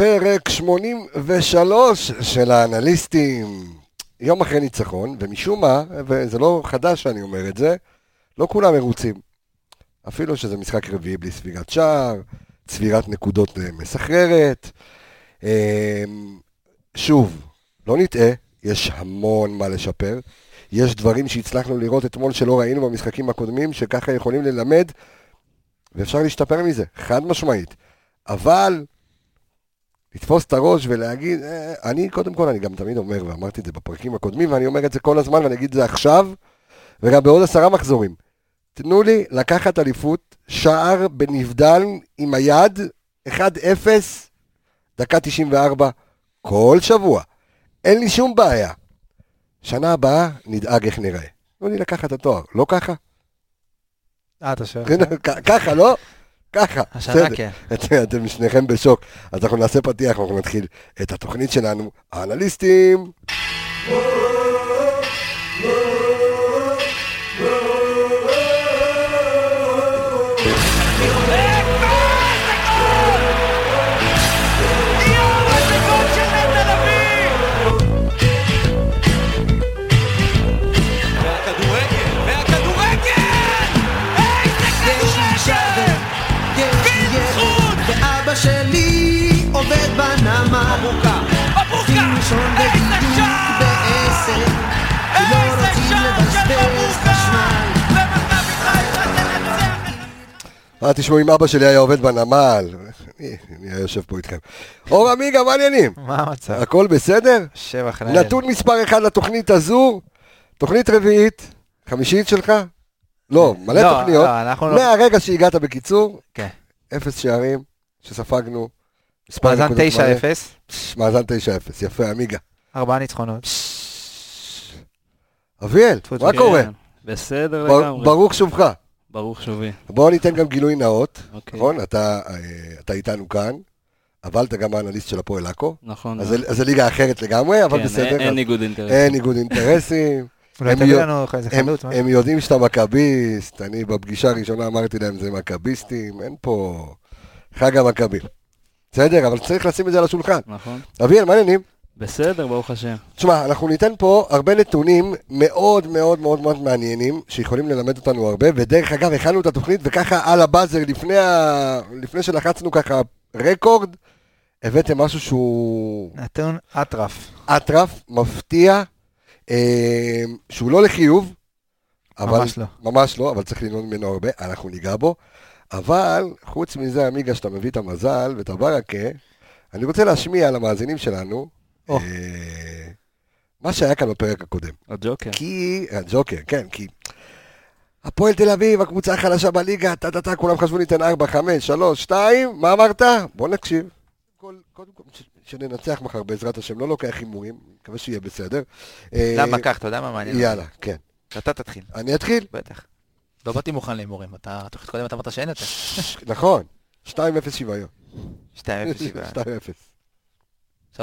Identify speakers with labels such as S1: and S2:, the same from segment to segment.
S1: פרק 83 של האנליסטים. יום אחרי ניצחון, ומשום מה, וזה לא חדש שאני אומר את זה, לא כולם מרוצים. אפילו שזה משחק רביעי בלי ספירת שער, צבירת נקודות אה, מסחררת. אה, שוב, לא נטעה, יש המון מה לשפר. יש דברים שהצלחנו לראות אתמול שלא ראינו במשחקים הקודמים, שככה יכולים ללמד, ואפשר להשתפר מזה, חד משמעית. אבל לתפוס את הראש ולהגיד, אה, אני קודם כל, אני גם תמיד אומר, ואמרתי את זה בפרקים הקודמים, ואני אומר את זה כל הזמן, ואני אגיד את זה עכשיו, וגם בעוד עשרה מחזורים. תנו לי לקחת אליפות, שער בנבדל עם היד, 1-0, דקה 94, כל שבוע. אין לי שום בעיה. שנה הבאה נדאג איך נראה. תנו לי לקחת את התואר, לא ככה?
S2: אה, אתה שואל.
S1: ככה, לא? ככה.
S2: השנה כן.
S1: אתם שניכם בשוק. אז אנחנו נעשה פתיח, אנחנו נתחיל את התוכנית שלנו, האנליסטים. אה, תשמעו, אם אבא שלי היה עובד בנמל, אני היה יושב פה איתכם. אור עמיגה, מה העניינים?
S2: מה המצב?
S1: הכל בסדר?
S2: שבע חניה.
S1: נתון מספר אחד לתוכנית הזו, תוכנית רביעית, חמישית שלך? לא, מלא
S2: לא,
S1: תוכניות.
S2: לא, אנחנו לא-
S1: מהרגע שהגעת בקיצור,
S2: כן.
S1: אפס שערים שספגנו.
S2: מאזן
S1: נקודות
S2: 9-0,
S1: מלא. פש, מאזן 9-0, יפה, עמיגה.
S2: ארבעה ניצחונות.
S1: אביאל, מה. קורה?
S3: בסדר לגמרי.
S1: ברוך שובך.
S3: ברוך שובי.
S1: בואו ניתן גם גילוי נאות,
S3: אוקיי.
S1: נכון? אתה אה, אתה איתנו כאן, אבל אתה גם האנליסט של הפועל עכו.
S3: נכון.
S1: אז זה- אז זה ליגה אחרת לגמרי, אבל
S3: כן,
S1: בסדר.
S3: אין- ניגוד אינטרסים.
S1: אין ניגוד אינטרסים. הם הם. הם יודעים שאתה מכביסט, אני בפגישה הראשונה אמרתי להם זה מכביסטים, אין פה חג המכבים. בסדר, אבל צריך לשים את זה על השולחן.
S3: נכון.
S1: אביאל, מה העניינים?
S3: בסדר, ברוך השם.
S1: תשמע, אנחנו ניתן פה הרבה נתונים מאוד מאוד מאוד מאוד מעניינים, שיכולים ללמד אותנו הרבה, ודרך אגב, הכנו את התוכנית, וככה על הבאזר, לפני, ה... לפני שלחצנו ככה רקורד, הבאתם משהו שהוא
S2: נתון אטרף.
S1: אטרף, מפתיע, אה, שהוא לא לחיוב, אבל,
S2: ממש לא.
S1: ממש לא, אבל צריך ללמוד ממנו הרבה, אנחנו ניגע בו. אבל חוץ מזה, עמיגה, שאתה מביא את המזל ואת הברקה, אני רוצה להשמיע למאזינים שלנו מה שהיה כאן בפרק הקודם.
S3: הג'וקר.
S1: כי, הג'וקר, כן, כי הפועל תל אביב, הקבוצה החלשה בליגה, טה-טה-טה, כולם חשבו ניתן 4, 5, 3, 2, מה אמרת? בוא נקשיב. קודם כל, שננצח מחר בעזרת השם, לא לוקח הימורים, מקווה שיהיה בסדר. אה,
S4: למה קח, אתה יודע מה מעניין?
S1: יאללה, כן.
S4: אתה תתחיל,
S1: אני אתחיל?
S4: בטח. לא באתי מוכן להימורים, אתה, תוכנית קודם אתה אמרת שאין יותר.
S1: נכון, 2-0 שוויון.
S4: 2-0 שבעה.
S1: 2-0.
S4: 3-0.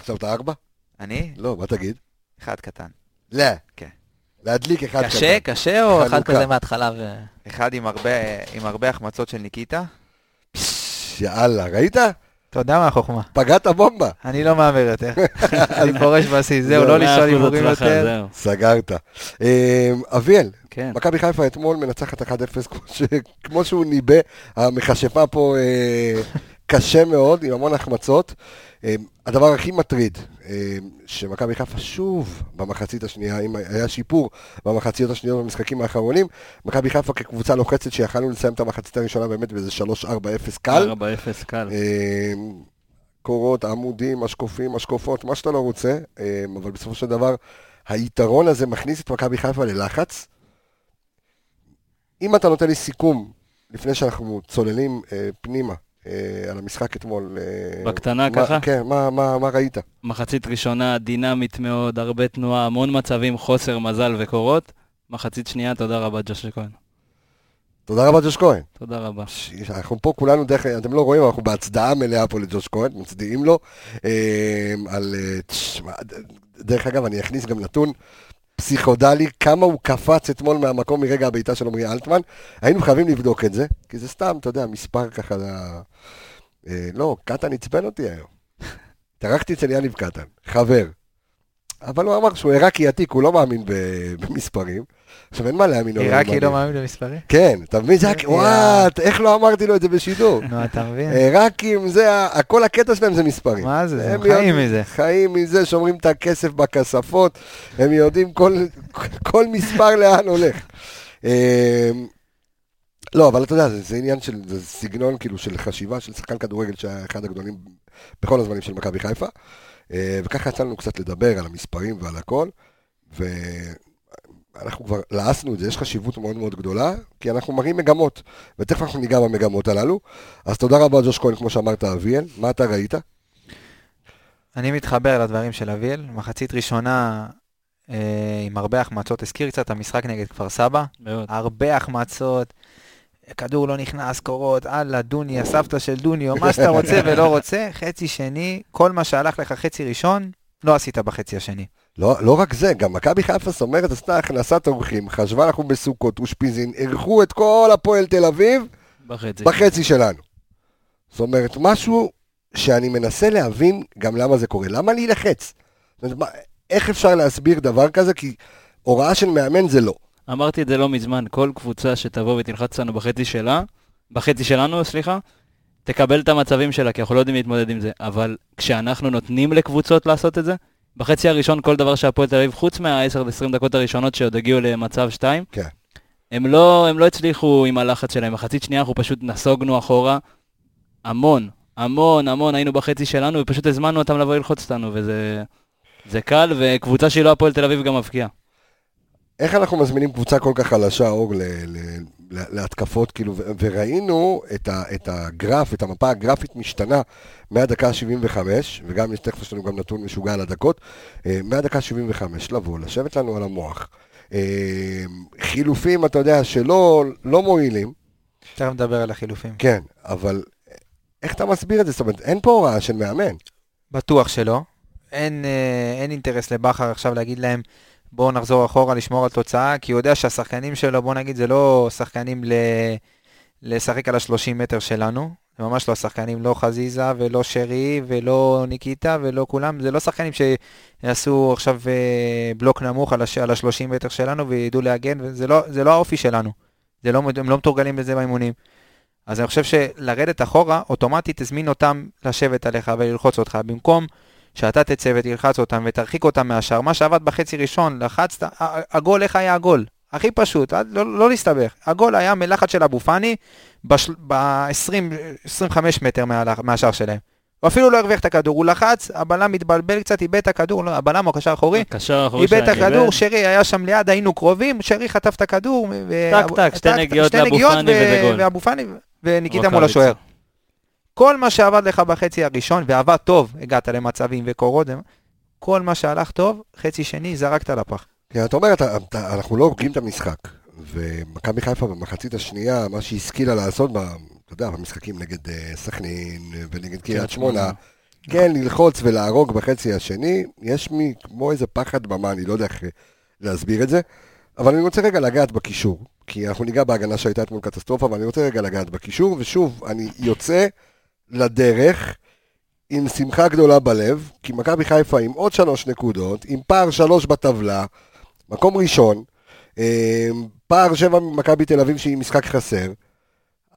S1: עכשיו אתה 4?
S4: אני?
S1: לא, מה תגיד?
S4: אחד קטן.
S1: לא.
S4: כן.
S1: להדליק אחד
S4: קשה,
S1: קטן.
S4: קשה או אחד. כזה מההתחלה ו... אחד עם הרבה, עם הרבה החמצות של ניקיטה.
S1: יאללה, ראית?
S2: אתה יודע מה החוכמה?
S1: פגעת בומבה.
S2: אני לא מהמר יותר. אני פורש בשיא, זהו, לא לשאול
S3: אחוז
S2: הימורים
S3: הצלחה,
S2: יותר.
S1: סגרת. אה, אביאל,
S3: כן.
S1: מכבי חיפה אתמול מנצחת 1-0, כמו ש- כמו שהוא ניבא, המכשפה פה אה, קשה מאוד, עם המון החמצות. אה, הדבר הכי מטריד, אה, שמכבי חיפה שוב במחצית השנייה, אם היה שיפור במחציות השניות במשחקים האחרונים, מכבי חיפה כקבוצה לוחצת שיכלנו לסיים את המחצית הראשונה באמת באיזה 3-4-0 קל.
S3: 4-0 קל.
S1: אה, קורות, עמודים, משקופים, משקופות, מה שאתה לא רוצה, אבל בסופו של דבר, היתרון הזה מכניס את מכבי חיפה ללחץ. אם אתה נותן לי סיכום, לפני שאנחנו צוללים פנימה על המשחק אתמול. אה,
S3: בקטנה
S1: מה-
S3: ככה?
S1: כן, מה, מה, מה ראית?
S3: מחצית ראשונה דינמית מאוד, הרבה תנועה, המון מצבים, חוסר מזל וקורות. מחצית שנייה, תודה רבה, ג'וש כהן.
S1: תודה רבה, ג'וש כהן.
S3: תודה רבה.
S1: ש- אנחנו פה כולנו, דרך, אתם לא רואים, אנחנו בהצדעה מלאה פה לג'וש כהן, מצדיעים לו. אה, על, אה, תשמע, דרך אגב, אני אכניס גם נתון פסיכודלי, כמה הוא קפץ אתמול מהמקום מרגע הבעיטה של עמרי אלטמן. היינו חייבים לבדוק את זה, כי זה סתם, אתה יודע, מספר ככה, אה, לא, קטן עצבן אותי היום. התארחתי אצל יניב קטן, חבר. אבל הוא אמר שהוא עיראקי עתיק, הוא לא מאמין במספרים. עכשיו, אין מה להאמין או לא
S2: עיראקי לא
S1: מאמין.
S2: במספרים?
S1: כן, אתה מבין? זה.
S2: יא.
S1: וואט, איך לא אמרתי לו את זה בשידור?
S2: נו, אתה מבין?
S1: עיראקים, זה, ה- כל הקטע שלהם זה מספרים.
S2: מה זה? הם חיים מזה.
S1: חיים מזה, שומרים את הכסף בכספות, הם יודעים כל, מספר לאן הולך. אמ, לא, אבל אתה יודע, זה, זה עניין של, זה סגנון כאילו של חשיבה של שחקן כדורגל שהיה אחד הגדולים בכל הזמנים של מכבי חיפה. אה, וככה יצא לנו קצת לדבר על המספרים ועל הכל, ואנחנו כבר לעסנו את זה, יש חשיבות מאוד מאוד גדולה, כי אנחנו מראים מגמות, ותכף אנחנו ניגע במגמות הללו. אז תודה רבה, ג'וש כהן, כמו שאמרת, אביאל, מה אתה ראית?
S2: אני מתחבר לדברים של אביאל. מחצית ראשונה אה, עם הרבה החמצות, הזכיר קצת את המשחק נגד כפר סבא.
S3: מאוד.
S2: הרבה החמצות, כדור לא נכנס, קורות, הלאה, דוני, הסבתא של דוני, או מה שאתה רוצה ולא רוצה. חצי שני, כל מה שהלך לך חצי ראשון, לא עשית בחצי השני.
S1: לא, לא רק זה, גם מכבי חיפה סומרת עשתה הכנסת אורחים, חשבה אנחנו בסוכות, אושפיזין, אירחו את כל הפועל תל אביב
S3: בחצי.
S1: בחצי שלנו. זאת אומרת, משהו שאני מנסה להבין גם למה זה קורה. למה להילחץ? איך אפשר להסביר דבר כזה? כי הוראה של מאמן זה לא.
S3: אמרתי את זה לא מזמן, כל קבוצה שתבוא ותלחץ לנו בחצי שלה, בחצי שלנו, סליחה, תקבל את המצבים שלה, כי אנחנו לא יודעים להתמודד עם זה. אבל כשאנחנו נותנים לקבוצות לעשות את זה, בחצי הראשון כל דבר שהפועל תל אביב, חוץ מה-10-20 דקות הראשונות שעוד הגיעו למצב 2,
S1: כן.
S3: הם לא, הם לא הצליחו עם הלחץ שלהם. מחצית שנייה אנחנו פשוט נסוגנו אחורה המון, המון, המון, היינו בחצי שלנו, ופשוט הזמנו אותם לבוא ללחוץ אותנו, וזה זה קל, וקבוצה שהיא לא הפועל תל אביב גם מבקיעה.
S1: איך אנחנו מזמינים קבוצה כל כך חלשה, אור, ל- ל- ל- להתקפות, כאילו, ו- וראינו את, ה- את הגרף, את המפה הגרפית משתנה מהדקה ה-75, וגם יש, תכף יש לנו גם נתון משוגע על הדקות, אה, מהדקה ה-75 לבוא, לשבת לנו על המוח. אה, חילופים, אתה יודע, שלא לא מועילים,
S2: תכף נדבר על החילופים.
S1: כן, אבל איך אתה מסביר את זה? זאת אומרת, אין פה הוראה של מאמן.
S2: בטוח שלא. אין, אה, אין אינטרס לבכר עכשיו להגיד להם, בואו נחזור אחורה לשמור על תוצאה, כי הוא יודע שהשחקנים שלו, בואו נגיד, זה לא שחקנים ל... לשחק על ה-30 מטר שלנו. זה ממש לא שחקנים, לא חזיזה ולא שרי ולא ניקיטה ולא כולם, זה לא שחקנים שיעשו עכשיו אה, בלוק נמוך על הש- על ה-30 מטר שלנו וידעו להגן, וזה לא, זה לא האופי שלנו. זה לא, הם לא מתורגלים בזה באימונים. אז אני חושב שלרדת אחורה, אוטומטית תזמין אותם לשבת עליך וללחוץ אותך, במקום שאתה תצא ותלחץ אותם ותרחיק אותם מהשאר. מה שעבד בחצי ראשון, לחצת, הגול, איך היה הגול? הכי פשוט, לא, לא להסתבך. הגול היה מלחץ של אבו פאני ב-20-25 מטר מה, מהשאר שלהם. הוא אפילו לא הרוויח את הכדור, הוא לחץ, הבלם התבלבל קצת, איבד את הכדור, לא, הבלם הוא
S3: הקשר האחורי
S2: איבד את הכדור, שרי היה שם ליד, היינו קרובים, שרי חטף את הכדור.
S3: טק, טק, שתי נגיעות לאבו פאני וזה גול.
S2: וניקיטה מול. השוער. כל מה שעבד לך בחצי הראשון, ועבד טוב, הגעת למצבים וקורות, כל מה שהלך טוב, חצי שני, זרקת לפח.
S1: כן, אתה אומר, אתה, אתה, אנחנו לא הורגים את המשחק. ומכבי חיפה במחצית השנייה, מה שהיא השכילה לעשות, ב, אתה יודע, במשחקים נגד אה, סכנין ונגד קריית שמונה, כן, ללחוץ ולהרוג בחצי השני, יש מי כמו איזה פחד במה, אני לא יודע איך אה, להסביר את זה, אבל אני רוצה רגע לגעת בקישור, כי אנחנו ניגע בהגנה שהייתה אתמול קטסטרופה, אבל אני רוצה רגע לגעת בקישור, ושוב, אני יוצא לדרך עם שמחה גדולה בלב, כי מכבי חיפה עם עוד שלוש נקודות, עם פער שלוש בטבלה, מקום ראשון, אה, פער שבע ממכבי תל אביב שהיא משחק חסר,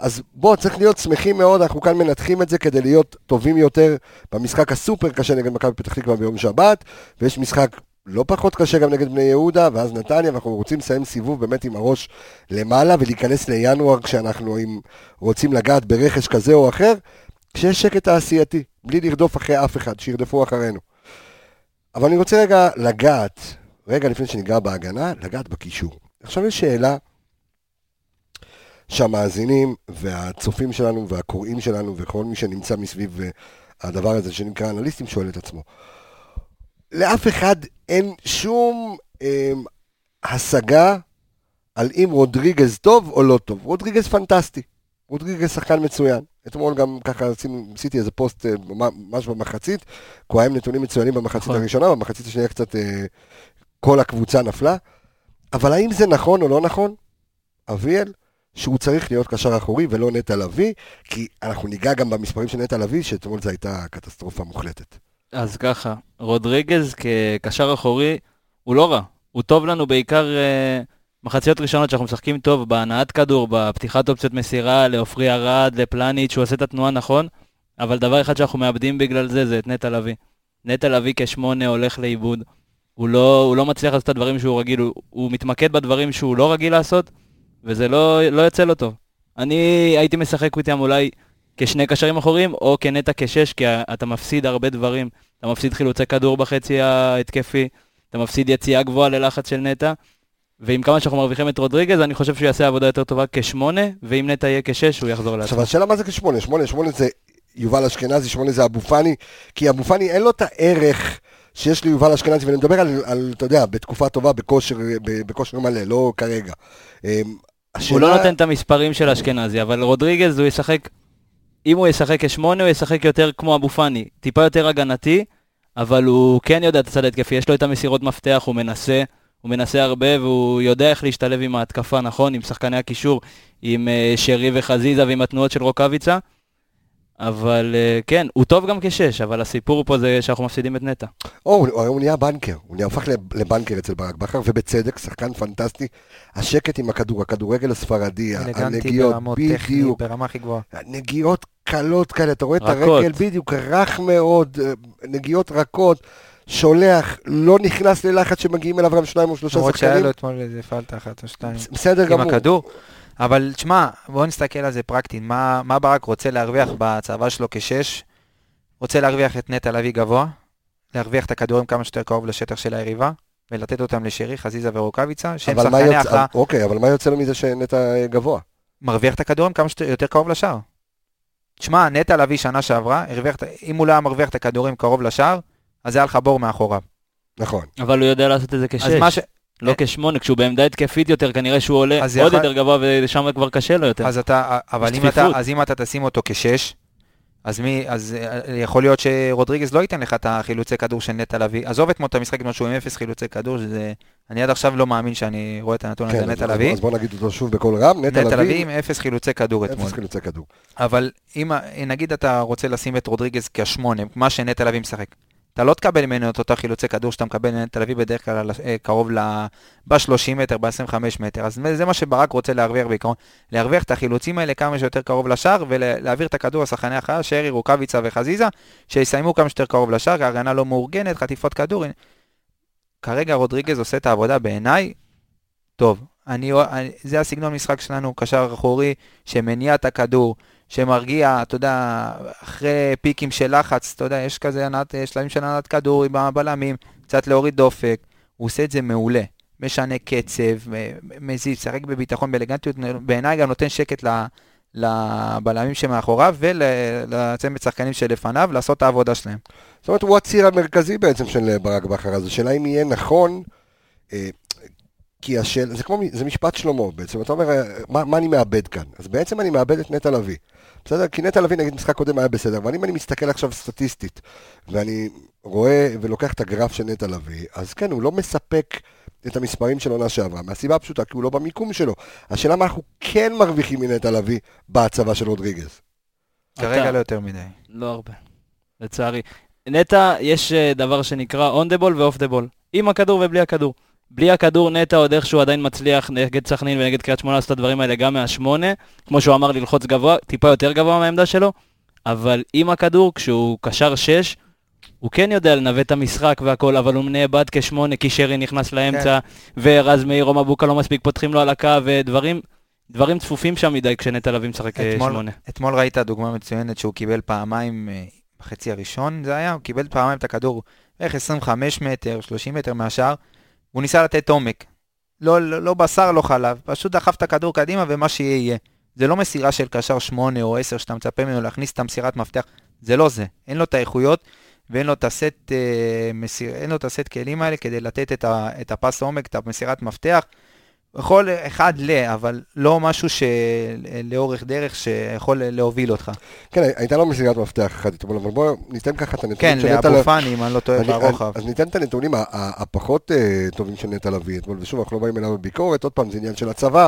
S1: אז בוא, צריך להיות שמחים מאוד, אנחנו כאן מנתחים את זה כדי להיות טובים יותר במשחק הסופר קשה נגד מכבי פתח תקווה ביום שבת, ויש משחק לא פחות קשה גם נגד בני יהודה, ואז נתניה, ואנחנו רוצים לסיים סיבוב באמת עם הראש למעלה ולהיכנס לינואר כשאנחנו עם, רוצים לגעת ברכש כזה או אחר, כשיש שקט תעשייתי, בלי לרדוף אחרי אף אחד, שירדפו אחרינו. אבל אני רוצה רגע לגעת, רגע לפני שניגע בהגנה, לגעת בקישור. עכשיו יש שאלה שהמאזינים והצופים שלנו והקוראים שלנו וכל מי שנמצא מסביב אה, הדבר הזה שנקרא אנליסטים שואל את עצמו. לאף אחד אין שום אה, השגה על אם רודריגז טוב או לא טוב. רודריגז פנטסטי. רודריגז שחקן מצוין. אתמול גם ככה עשיתי איזה פוסט אה, ממש במחצית, היה עם נתונים מצוינים במחצית
S3: נכון.
S1: הראשונה, במחצית השנייה קצת אה, כל הקבוצה נפלה. אבל האם זה נכון או לא נכון, אביאל, שהוא צריך להיות קשר אחורי ולא נטע לביא, כי אנחנו ניגע גם במספרים של נטע לביא, שאתמול זו הייתה קטסטרופה מוחלטת.
S3: אז ככה, רודריגז כקשר אחורי הוא לא רע. הוא טוב לנו בעיקר אה, מחציות ראשונות שאנחנו משחקים טוב בהנעת כדור, בפתיחת אופציות מסירה לעופרי ארד, לפלניץ', שהוא עושה את התנועה נכון, אבל דבר אחד שאנחנו מאבדים בגלל זה, זה את נטע לביא. נטע לביא כשמונה הולך לאיבוד. הוא לא, הוא לא מצליח לעשות את הדברים שהוא רגיל, הוא, הוא מתמקד בדברים שהוא לא רגיל לעשות, וזה לא, לא יוצא לו טוב. אני הייתי משחק איתם אולי כשני קשרים אחוריים, או כנטע כשש, כי אתה מפסיד הרבה דברים. אתה מפסיד חילוצי כדור בחצי ההתקפי, אתה מפסיד יציאה גבוהה ללחץ של נטע, ועם כמה שאנחנו מרוויחים את רודריגז, אני חושב שהוא יעשה עבודה יותר טובה כשמונה, ואם נטע יהיה כשש, הוא יחזור לעצמו.
S1: עכשיו, השאלה מה זה כשמונה? שמונה, שמונה זה יובל אשכנזי, שמונה זה אבו פאני, כי אבו פאני אין לו את הערך שיש ליובל אשכנזי, ואני מדבר על, על, אתה יודע, בתקופה טובה, בכושר, בכושר מלא, לא כרגע. אמ,
S3: הוא לא נותן את המספרים של אשכנזי, אבל רודריגז הוא ישחק, אם הוא ישחק כשמונה, הוא ישחק יותר כמו אבו פאני, טיפה יותר הגנתי, אבל הוא כן יודע את הצד ההתקפי, יש לו את המסירות מפתח, הוא מנסה, הוא מנסה הרבה, והוא יודע איך להשתלב עם ההתקפה, נכון? עם שחקני הקישור, עם uh, שרי וחזיזה ועם התנועות של רוקאביצה. אבל uh, כן, הוא טוב גם כשש, אבל הסיפור פה זה שאנחנו מפסידים את נטע.
S1: או, הוא, הוא, נהיה בנקר, הוא נהיה הפך לב- לבנקר אצל ברק בכר, ובצדק, שחקן פנטסטי. השקט עם הכדור, הכדורגל הספרדי,
S2: אלגנטי
S1: הנגיעות,
S2: ברמות טכני,
S1: בדיוק.
S2: ברמה הכי גבוהה.
S1: נגיעות קלות כאלה, אתה רואה את
S3: רכות.
S1: הרגל, בדיוק, רך מאוד, אה, נגיעות רכות, שולח, לא נכנס ללחץ שמגיעים אליו גם שניים או שלושה
S2: למרות שהיה
S1: שחקנים.
S2: לו אתמול איזה פלטה אחת או שתיים.
S1: בסדר
S2: עם
S1: גמור.
S2: הכדור. אבל תשמע, בוא נסתכל על זה פרקטית. מה, מה ברק רוצה להרוויח בצבא שלו כשש? רוצה להרוויח את נטע לביא גבוה, להרוויח את הכדורים כמה שיותר קרוב לשטח של היריבה, ולתת אותם לשרי, חזיזה ורוקאביצה, שהם שחקני
S1: יוצא,
S2: הכרעה.
S1: אוקיי, אבל מה יוצא לו מזה שנטע אה, גבוה?
S2: מרוויח את הכדורים כמה שיותר קרוב לשער. תשמע, נטע לביא שנה שעברה, הרוויח, אם הוא לא היה מרוויח את הכדורים קרוב לשער, אז היה לך בור מאחוריו.
S1: נכון.
S3: אבל הוא יודע לעשות את זה כשש,
S2: אז מה ש...
S3: לא כשמונה, כשהוא בעמדה התקפית יותר, כנראה שהוא עולה
S2: אז
S3: עוד
S2: יכול-
S3: יותר גבוה, ושם כבר קשה לו יותר.
S2: אז אתה, אבל
S3: יש
S2: אם אתה. אז אם אתה תשים אותו כשש, אז מי, אז אה, יכול להיות שרודריגז לא ייתן לך את החילוצי כדור של נטע לביא. עזוב אתמול את המשחק אתמול שהוא עם אפס חילוצי כדור, שזה... אני עד עכשיו לא מאמין שאני רואה את הנתון הזה,
S1: כן, אז-
S2: נטע לביא.
S1: אז בוא נגיד אותו שוב בקול רם, נטע
S2: נטע לביא
S1: לביא,
S2: עם אפס חילוצי כדור אתמול.
S1: אפס חילוצי כדור.
S2: אבל אם, נגיד אתה רוצה לשים את רודריגז כשמונה, מה שנטע לביא משחק. אתה לא תקבל ממנו את אותה חילוצי כדור שאתה מקבל מנטע לביא בדרך כלל אה, קרוב ל... ב-30 מטר, ב-25 מטר. אז זה מה שברק רוצה להרוויח בעיקרון. להרוויח את החילוצים האלה כמה שיותר קרוב לשער, ולהעביר את הכדור לשחקני החיה, שרי, רוקאביצה וחזיזה, שיסיימו כמה שיותר קרוב לשער, כי ההגנה לא מאורגנת, חטיפות כדור. כרגע רודריגז עושה את העבודה בעיניי, טוב. אני, זה הסגנון משחק שלנו, קשר אחורי, שמניע את הכדור, שמרגיע, אתה יודע, אחרי פיקים של לחץ, אתה יודע, יש כזה ענת, שלבים של ענת כדור עם הבלמים, קצת להוריד דופק, הוא עושה את זה מעולה. משנה קצב, מזיז, משחק בביטחון, באלגנטיות, בעיניי גם נותן שקט לבלמים שמאחוריו ולצמד שחקנים שלפניו, לעשות את העבודה שלהם.
S1: זאת אומרת, הוא הציר המרכזי בעצם של ברק בכר, אז השאלה אם יהיה נכון, אה, כי השאלה, זה כמו, זה משפט שלמה בעצם, אתה אומר, מה, מה אני מאבד כאן? אז בעצם אני מאבד את נטע לביא. בסדר? כי נטע לביא, נגיד, משחק קודם היה בסדר, אבל אם אני מסתכל עכשיו סטטיסטית, ואני רואה ולוקח את הגרף של נטע לביא, אז כן, הוא לא מספק את המספרים של עונה שעברה, מהסיבה הפשוטה, כי הוא לא במיקום שלו. השאלה מה אנחנו כן מרוויחים מנטע לביא בהצבה של רודריגז.
S2: כרגע לא יותר מדי.
S3: לא הרבה, לצערי. נטע, יש אה, דבר שנקרא on the ball ו-off the ball. עם הכדור ובלי הכדור. בלי הכדור נטע עוד איכשהו עדיין מצליח נגד סכנין ונגד קריית שמונה לעשות את הדברים האלה גם מהשמונה, כמו שהוא אמר ללחוץ גבוה, טיפה יותר גבוה מהעמדה שלו, אבל עם הכדור, כשהוא קשר שש, הוא כן יודע לנווט את המשחק והכל, אבל הוא נאבד כשמונה, כי שרי נכנס לאמצע, ורז מאיר או מבוקה לא מספיק פותחים לו על הקו, ודברים דברים צפופים שם מדי כשנטע לביא משחק אה,
S2: אתמול-
S3: שמונה.
S2: אתמול ראית דוגמה מצוינת שהוא קיבל פעמיים, אה, בחצי הראשון זה היה, הוא קיבל פעמיים את הכדור בערך 25 מטר, 30 מטר מהשאר, והוא ניסה לתת עומק. לא, לא, לא בשר, לא חלב, פשוט דחף את הכדור קדימה ומה שיהיה יהיה. זה לא מסירה של קשר 8 או 10 שאתה מצפה ממנו להכניס את המסירת מפתח, זה לא זה. אין לו את האיכויות ואין לו את הסט, אה, מסיר, לו את הסט כלים האלה כדי לתת את, ה, את הפס עומק, את המסירת מפתח. יכול אחד ל, אבל לא משהו שלאורך דרך שיכול להוביל אותך.
S1: כן, הייתה לו מסירת מפתח אחת אתמול, אבל בואו ניתן ככה את הנתונים
S2: כן,
S1: של נטע
S2: לאבו
S1: לביא.
S2: פאני, אם אני לא טועה, ברוחב.
S1: אז ניתן את הנתונים הפחות אה, טובים של נטע לביא אתמול, ושוב, אנחנו לא באים אליו בביקורת, עוד פעם, זה עניין של הצבא.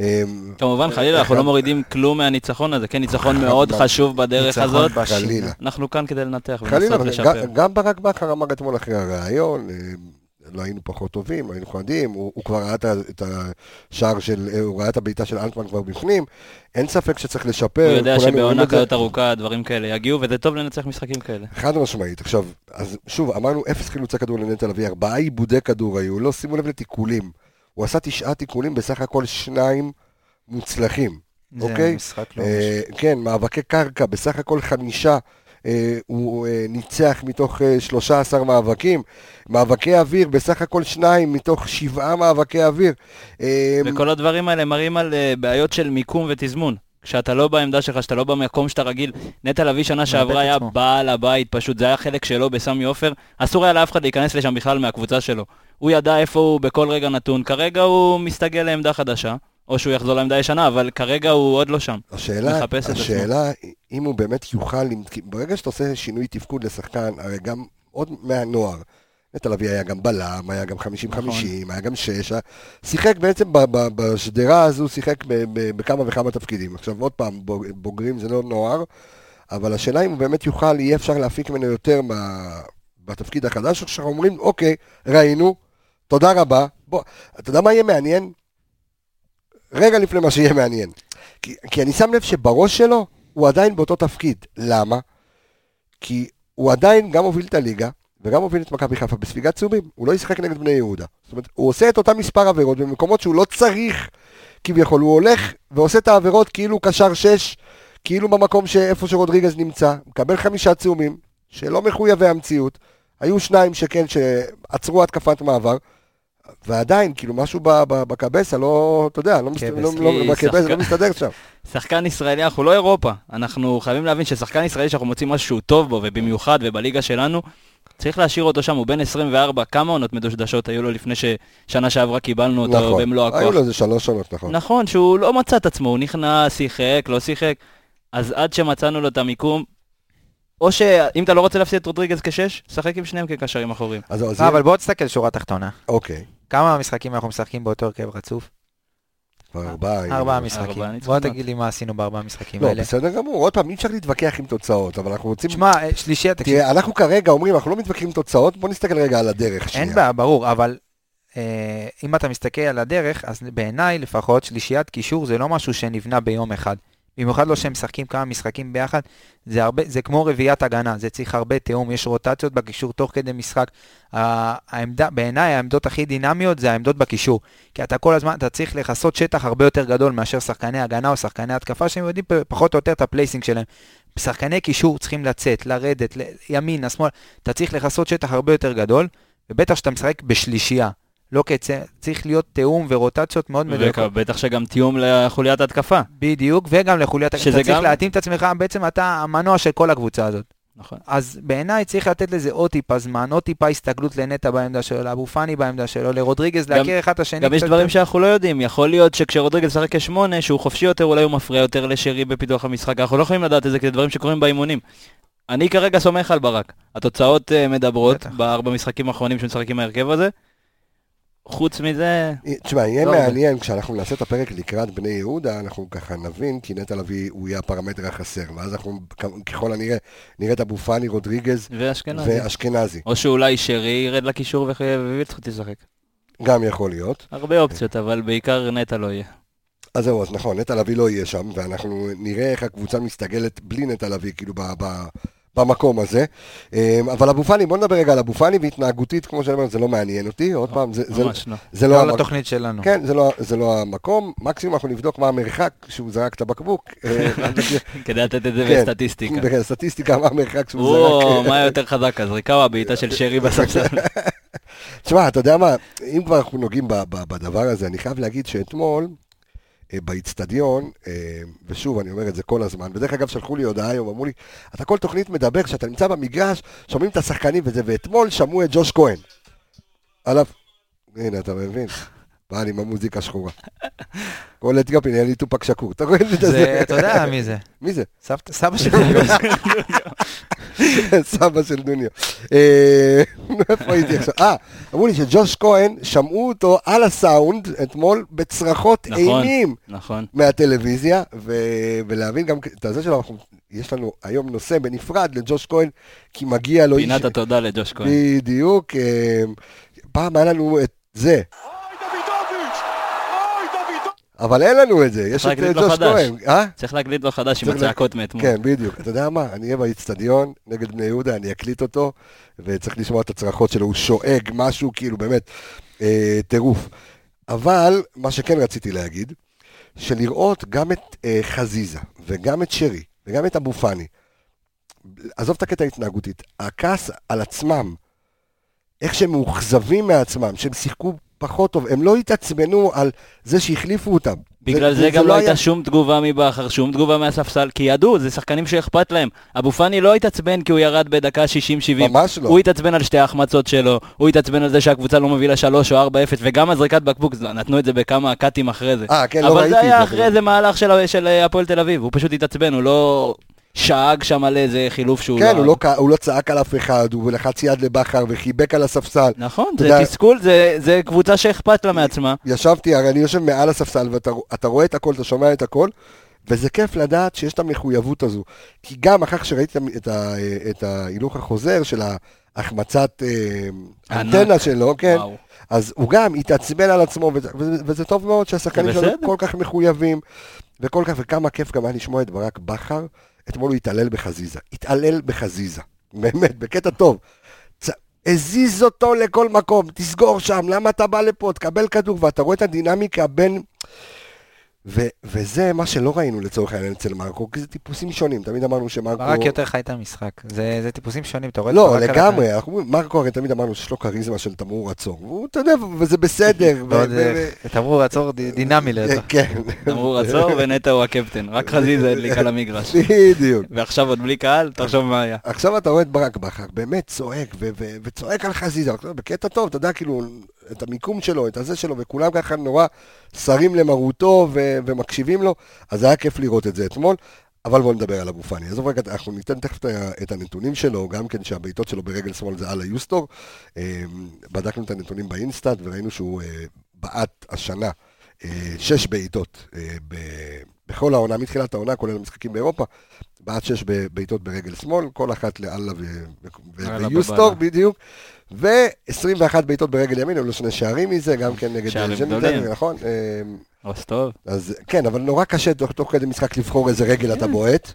S1: אה,
S3: כמובן, חלילה, אנחנו לא מורידים כלום מהניצחון הזה, כן, ניצחון מאוד
S1: חלילה.
S3: חשוב בדרך הזאת.
S1: חלילה.
S3: אנחנו כאן כדי לנתח
S1: חלילה,
S3: ולנסות לשפר.
S1: גם- גם ברק בכר אמר אתמול אחרי הראיון, אה, לא היינו פחות טובים, היינו חדים, הוא הוא כבר ראה את השער של, הוא ראה את הבעיטה של אלטמן כבר בפנים, אין ספק שצריך לשפר.
S3: הוא יודע שבעונה. כזאת ארוכה דברים כאלה יגיעו, וזה טוב לנצח משחקים כאלה.
S1: חד משמעית. עכשיו, אז שוב, אמרנו אפס חילוצי כדור לנטע לביא, ארבעה עיבודי כדור היו, לא שימו לב לתיקולים. הוא עשה תשעה תיקולים, בסך הכל שניים מוצלחים.
S2: זה
S1: אוקיי?
S2: משחק לא...
S1: אה, כן, מאבקי קרקע, בסך הכל חמישה. אה, הוא אה, ניצח מתוך אה, 13 מאבקים. מאבקי אוויר, בסך הכל שניים מתוך שבעה מאבקי אוויר. אה,
S3: וכל הדברים האלה מראים על אה, בעיות של מיקום ותזמון. כשאתה לא בעמדה שלך, שאתה לא במקום שאתה רגיל. נטע לביא שנה שעברה היה
S2: עצמו.
S3: בעל הבית, פשוט זה היה חלק שלו בסמי עופר. אסור היה לאף אחד להיכנס לשם בכלל מהקבוצה שלו. הוא ידע איפה הוא בכל רגע נתון. כרגע הוא מסתגל לעמדה חדשה, או שהוא יחזור לעמדה ישנה, אבל כרגע הוא עוד לא שם.
S1: השאלה. השאלה, אם הוא באמת יוכל, ברגע שאתה עושה שינוי תפקוד לשחקן, הרי גם עוד מהנוער, נטע לביא היה גם בלם, היה גם 50-50,
S3: נכון.
S1: היה גם 6, שיחק בעצם ב- ב- בשדרה הזו, שיחק ב- ב- בכמה וכמה תפקידים. עכשיו עוד פעם, בוג- בוגרים זה לא נוער, אבל השאלה אם הוא באמת יוכל, יהיה אפשר להפיק ממנו יותר מה- בתפקיד החדש, עכשיו אומרים, אוקיי, ראינו, תודה רבה, בוא, אתה יודע מה יהיה מעניין? רגע לפני מה שיהיה מעניין. כי, כי אני שם לב שבראש שלו הוא עדיין באותו תפקיד. למה? כי הוא עדיין גם הוביל את הליגה וגם הוביל את מכבי חיפה בספיגת צהובים. הוא לא ישחק נגד בני יהודה. זאת אומרת, הוא עושה את אותם מספר עבירות במקומות שהוא לא צריך כביכול. הוא הולך ועושה את העבירות כאילו קשר שש, כאילו במקום שאיפה שרודריגז נמצא, מקבל חמישה צהובים, שלא מחויבי המציאות. היו שניים שכן, שעצרו התקפת מעבר. ועדיין, כאילו, משהו ב- ב- בקבסה, לא, אתה יודע, לא, מסת... לא, לא,
S3: שחקן-
S1: לא מסתדר שם.
S3: שחקן ישראלי, אנחנו לא אירופה. אנחנו חייבים להבין ששחקן ישראלי שאנחנו מוצאים משהו שהוא טוב בו, ובמיוחד ובליגה שלנו, צריך להשאיר אותו שם, הוא בן 24, כמה עונות מדושדשות היו לו לפני ששנה שעברה קיבלנו אותו
S1: נכון,
S3: במלוא
S1: היו
S3: הכוח.
S1: לו איזה שלוש שנות, נכון.
S3: נכון, שהוא לא מצא את עצמו, הוא נכנס, שיחק, לא שיחק, אז עד שמצאנו לו את המיקום, או שאם אתה לא רוצה להפסיד את רודריגז כשש, שחק עם שניהם כקשרים אחוריים.
S1: אז זהו, אז
S2: לא, אבל בוא תסתכל שורה תחתונה.
S1: אוקיי,
S2: כמה משחקים אנחנו משחקים באותו הרכב רצוף?
S1: כבר ארבעה.
S2: ארבעה. משחקים.
S3: ארבעה
S2: בוא. תגיד לי מה עשינו בארבעה משחקים
S1: לא,
S2: האלה.
S1: בסדר גמור, עוד פעם, אי אפשר להתווכח עם תוצאות, אבל אנחנו רוצים...
S2: תשמע, אה, שלישייה, תקשיב,
S1: תראה, אנחנו כרגע אומרים, אנחנו לא מתווכחים עם תוצאות, בוא נסתכל רגע על הדרך שנייה.
S2: אין בעיה, ברור, אבל אה, אם אתה מסתכל על הדרך, אז בעיניי לפחות שלישיית קישור זה לא משהו שנבנה ביום אחד. במיוחד לא שהם משחקים כמה משחקים ביחד, זה, הרבה, זה כמו רביעיית הגנה, זה צריך הרבה תיאום, יש רוטציות בקישור תוך כדי משחק. העמדה, בעיניי העמדות הכי דינמיות זה העמדות בקישור. כי אתה כל הזמן, אתה צריך לכסות שטח הרבה יותר גדול מאשר שחקני הגנה או שחקני התקפה, שהם יודעים פחות או יותר את ה placing שלהם. שחקני קישור צריכים לצאת, לרדת, ל- ימינה, שמאל, אתה צריך לכסות שטח הרבה יותר גדול, ובטח שאתה משחק בשלישייה. לא כצ... צריך להיות תיאום ורוטציות מאוד מדויקות.
S3: ובטח שגם תיאום לחוליית התקפה.
S2: בדיוק, וגם לחוליית... אתה
S3: שזה
S2: צריך
S3: גם-
S2: להתאים את עצמך, בעצם אתה המנוע של כל הקבוצה הזאת.
S3: נכון.
S2: אז בעיניי צריך לתת לזה עוד טיפה זמן, עוד טיפה הסתגלות לנטע בעמדה שלו, לאבו פאני בעמדה שלו, לרודריגז
S3: גם-
S2: להכיר אחד את השני.
S3: גם יש דברים
S2: יותר.
S3: שאנחנו לא יודעים, יכול להיות שכשרודריגז משחק כשמונה, שהוא חופשי יותר, אולי הוא מפריע יותר לשרי בפיתוח המשחק, אנחנו לא יכולים לדעת את זה, כי זה דברים שקורים באימונים. אני כרגע סומך על ברק. התוצאות אה, מדברות
S2: בטח.
S3: בארבע משחקים האחרונים שהוא משחק עם ההרכב הזה. חוץ מזה,
S1: תשמע, יהיה
S3: לא.
S1: מעניין, כשאנחנו נעשה את הפרק לקראת בני יהודה, אנחנו ככה נבין, כי נטע לביא הוא יהיה הפרמטר החסר, ואז אנחנו ככל הנראה נראה את אבו פאני, רודריגז
S3: ואשכנזי.
S1: ואשכנזי.
S3: או שאולי שרי ירד לקישור ווילצחוט ישחק.
S1: גם יכול להיות.
S3: הרבה אופציות, אבל בעיקר נטע לא יהיה.
S1: אז זהו, אז נכון, נטע לביא לא יהיה שם, ואנחנו נראה איך הקבוצה מסתגלת בלי נטע לביא, כאילו, ב- ב- במקום הזה. אמ, אבל אבו פאני, בוא נדבר רגע על אבו פאני, והתנהגותית, כמו שאני אומר, זה לא מעניין אותי, עוד פעם, זה-
S3: לא.
S1: זה לא
S2: לא. לתוכנית שלנו.
S1: כן, זה לא, זה לא המקום, מקסימום אנחנו נבדוק מה המרחק שהוא זרק את הבקבוק. אה,
S3: כדי לתת את זה
S1: כן.
S3: בסטטיסטיקה.
S1: בסטטיסטיקה, מה המרחק שהוא זרק.
S3: מה יותר חזק, הזריקה או הבעיטה של שרי בספסל?
S1: תשמע, אתה יודע מה, אם כבר אנחנו נוגעים בדבר הזה, אני חייב להגיד שאתמול, באיצטדיון, אה, ושוב, אני אומר את זה כל הזמן, ודרך אגב, שלחו לי הודעה היום, אמרו לי, אתה כל תוכנית מדבר, כשאתה נמצא במגרש, שומעים את השחקנים וזה, ואתמול שמעו את ג'וש כהן. עליו, הנה, אתה מבין. בא לי עם המוזיקה השחורה. כל אתיופי נהיה לי טופק שקור. אתה רואה את
S2: זה? אתה יודע מי זה.
S1: מי זה?
S2: סבא שלי.
S1: סבא של דוניו. אה, איפה הייתי עכשיו? אה, אמרו לי שג'וש כהן, שמעו אותו על הסאונד אתמול בצרחות
S3: נכון.
S1: אימים
S3: נכון.
S1: מהטלוויזיה, ולהבין גם את הזה שלו, אנחנו- יש לנו היום נושא בנפרד לג'וש כהן, כי מגיע לו
S3: פינת התודה לג'וש כהן.
S1: בדיוק. אה, פעם היה לנו את זה, אבל אין לנו את זה, יש את אה, ג'וש. כהן. אה?
S3: צריך להקליט לו חדש עם הצעקות מאתמול.
S1: כן, בדיוק. אתה יודע מה? אני אהיה באיצטדיון נגד בני יהודה, אני אקליט אותו, וצריך לשמוע את הצרחות שלו, הוא שואג משהו, כאילו, באמת, אה, טירוף. אבל, מה שכן רציתי להגיד, שלראות גם את אה, חזיזה, וגם את שרי, וגם את אבו פאני, עזוב את הקטע ההתנהגותית, הכעס על עצמם, איך שהם מאוכזבים מעצמם, שהם שיחקו פחות טוב, הם לא התעצבנו על זה שהחליפו אותם.
S3: בגלל זה,
S1: זה
S3: גם
S1: לא
S3: לא
S1: היה-
S3: הייתה שום תגובה מבכר, שום תגובה מהספסל, כי ידעו, זה שחקנים שאכפת להם. אבו פאני לא התעצבן כי הוא ירד בדקה 60-70.
S1: ממש לא.
S3: הוא התעצבן על שתי ההחמצות שלו, הוא התעצבן על זה שהקבוצה לא מובילה 3 או 4-0, וגם הזריקת בקבוק, זה- נתנו את זה בכמה קאטים אחרי זה.
S1: אה, כן, לא
S3: אבל
S1: ראיתי
S3: זה
S1: את
S3: היה
S1: זה.
S3: אחרי איזה מהלך של- של אה, הפועל תל אביב, הוא פשוט התעצבן, הוא לא שאג שם על איזה חילוף שהוא
S1: כן, הוא לא, הוא לא צעק על אף אחד, הוא לחץ יד לבכר וחיבק על הספסל.
S3: נכון, זה
S1: יודע-
S3: תסכול, זה- זה קבוצה שאכפת לה מעצמה.
S1: ישבתי, הרי אני יושב מעל הספסל ואתה אתה רואה את הכל, אתה שומע את הכל, וזה כיף לדעת שיש את המחויבות הזו. כי גם אחר שראיתי את את ההילוך החוזר של ההחמצת אה,
S3: ענק.
S1: האנטנה שלו, כן,
S3: וואו.
S1: אז הוא גם התעצבן על עצמו, וזה, וזה, טוב מאוד שהשחקנים שלנו
S3: בסדר.
S1: כל כך מחויבים, וכל כך, וכמה כיף גם היה לשמוע את ברק בכר, אתמול הוא התעלל בחזיזה, התעלל בחזיזה, באמת, בקטע טוב. הזיז אותו לכל מקום, תסגור שם, למה אתה בא לפה, תקבל כדור, ואתה רואה את הדינמיקה בין... ו- וזה מה שלא ראינו לצורך העניין אצל מרקו, כי זה טיפוסים שונים, תמיד אמרנו שמרקו...
S2: ברק יותר חי את המשחק. זה זה טיפוסים שונים, אתה רואה את
S1: לא, לגמרי, אנחנו אומרים, מרקו הרי תמיד אמרנו שיש לו כריזמה של תמרור עצור, והוא, אתה יודע, וזה בסדר. ו-
S2: אה, תמרור עצור ד- דינמי לידו.
S1: כן.
S3: אמרו עצור ונטע הוא הקפטן, רק חזיזה הדליק על המגרש.
S1: בדיוק.
S3: ועכשיו עוד בלי קהל, תחשוב מה היה.
S1: עכשיו אתה רואה את ברק בכר, באמת צועק, ו- ו- וצועק על חזיזה, בקטע טוב, אתה יודע, כאילו, את המיקום שלו, את הזה שלו, וכולם ככה נורא שרים למרותו ו- ומקשיבים לו, אז היה כיף לראות את זה אתמול. אבל בואו נדבר על אבו פאני. עזוב רגע, אנחנו ניתן תכף את הנתונים שלו, גם כן שהבעיטות שלו ברגל שמאל זה על היוסטור. אה, בדקנו את הנתונים באינסטאט וראינו שהוא אה, בעט השנה אה, שש בעיטות בכל העונה, מתחילת העונה, כולל המשחקים באירופה. בעט שש בעיטות ברגל שמאל, כל אחת לאללה ויוסטור. בדיוק. ו-21 בעיטות ברגל ימין, היו לו שני שערים מזה, גם כן נגד ז'נדן,
S3: גדולים.
S1: נכון? אה,
S3: אז טוב.
S1: אז כן, אבל נורא קשה תוך, תוך כדי משחק לבחור איזה רגל אתה בועט.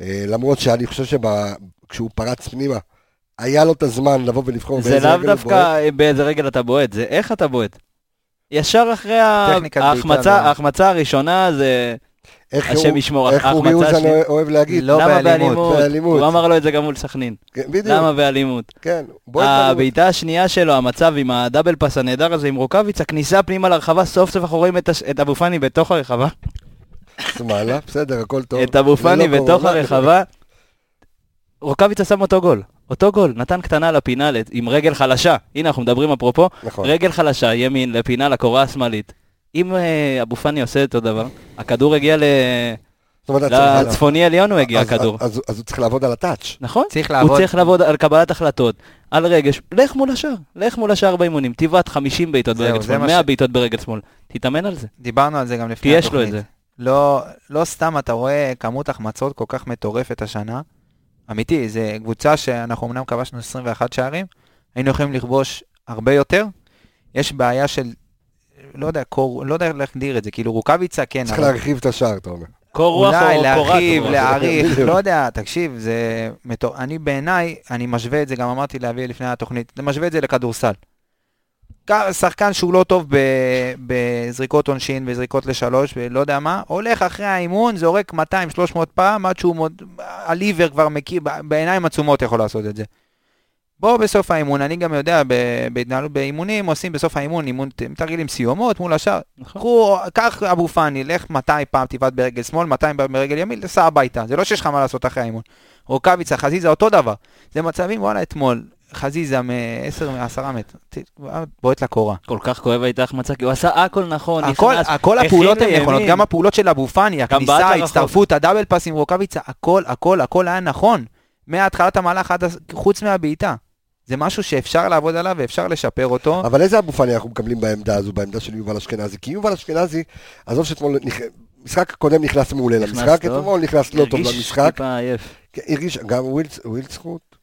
S1: אה, למרות שאני חושב שכשהוא פרץ פנימה, היה לו את הזמן לבוא ולבחור
S3: זה
S1: באיזה
S3: לאו
S1: רגל הוא בועט.
S3: דווקא באיזה רגל אתה בועט, זה איך אתה בועט. ישר אחרי ההחמצה. ההחמצה הראשונה זה
S1: איך
S3: השם
S1: הוא-
S3: ישמור,
S1: איך אורי אוזן
S3: השנייה-
S1: אוהב להגיד.
S2: לא
S3: למה
S2: באלימות,
S3: באלימות?
S1: באלימות.
S3: הוא אמר לו את זה גם מול סכנין.
S1: כן, בדיוק,
S3: למה באלימות?
S1: כן. בועט באלימות.
S3: הבעיטה השנייה שלו, המצב עם הדאבל פס הנהדר הזה עם רוקאביץ, הכניסה פנימה לרחבה, סוף סוף אנחנו רואים את הש- את אבו פאני בתוך הרחבה.
S1: מעלה, בסדר, הכל טוב.
S3: את אבו
S1: זה
S3: פאני
S1: לא
S3: בתוך. הרחבה. רוקאביצה שם אותו גול. אותו גול, נתן קטנה לפינה עם רגל חלשה. הנה, אנחנו מדברים אפרופו,
S1: נכון.
S3: רגל חלשה, ימין, לפינה, לקורה השמאלית. אם אה, אבו פאני עושה את אותו דבר, הכדור הגיע ל- לצפוני עליון הוא הגיע
S1: אז-
S3: הכדור.
S1: אז- הוא צריך לעבוד על הטאץ'.
S3: נכון?
S2: צריך
S3: הוא. צריך לעבוד על קבלת החלטות, על רגש, לך מול השאר, לך מול השאר באימונים, תבעט 50 בעיטות ברגל
S2: זה
S3: שמאל,
S2: מה
S3: 100
S2: ש-
S3: בעיטות ברגל שמאל, תתאמן על זה,
S2: דיברנו על זה גם
S3: כי
S2: לפני
S3: יש לו
S2: התוכנית.
S3: את זה.
S2: לא, לא סתם אתה רואה כמות החמצות כל כך מטורפת השנה. אמיתי, זה קבוצה שאנחנו אמנם כבשנו 21 שערים, היינו יכולים לכבוש הרבה יותר. יש בעיה של, לא יודע, קור, לא יודע איך להגדיר את זה, כאילו רוקאביצה כן,
S1: צריך
S2: אבל
S1: להרחיב את השער, אתה אומר.
S3: קור רוח
S2: אולי
S3: או קורת
S2: להרחיב,
S3: רוח.
S2: להעריך. לא יודע, תקשיב, זה מטור... אני בעיניי, אני משווה את זה, גם אמרתי להביא לפני התוכנית, אני משווה את זה לכדורסל. שחקן שהוא לא טוב בזריקות עונשין, בזריקות לשלוש, ולא יודע מה, הולך אחרי האימון, זורק 200-300 פעם, עד שהוא מוד... הליבר כבר מכיר, בעיניים עצומות יכול לעשות את זה. בוא בסוף האימון, אני גם יודע, בהתנהלות באימונים, עושים בסוף האימון, אימון תרגילים סיומות מול השאר.
S3: נכון.
S2: קחו, קח אבו פאני, לך 200 פעם תבעט ברגל שמאל, 200 פעם ברגל ימין, תסע הביתה. זה לא שיש לך מה לעשות אחרי האימון. רוקאביצה, חזיזה, אותו דבר. זה מצבים, וואלה, אתמול, חזיזה מ-10, מ-10 מטר, בועט לקורה.
S3: כל כך כואב הייתה החמצה, כי הוא עשה הכל נכון,
S2: הכל,
S3: נכנס,
S2: הכל הפעולות הן. נכונות, גם הפעולות של אבו פאני, הכניסה. ההצטרפות, הדאבל פאס עם רוקאביצה, הכל, הכל, הכל היה נכון. מהתחלת המהלך עד, הס- חוץ מהבעיטה. זה משהו שאפשר לעבוד עליו ואפשר לשפר אותו.
S1: אבל איזה אבו פאני אנחנו מקבלים בעמדה הזו, בעמדה של יובל אשכנזי? כי יובל אשכנזי, עזוב שאתמול, משחק קודם נכנס מעולה למשחק. אתמול נכנס לא טוב
S3: הרגיש
S1: למשחק.
S3: טיפה עייף.
S1: כן, הרגיש, גם ווילדסקוט,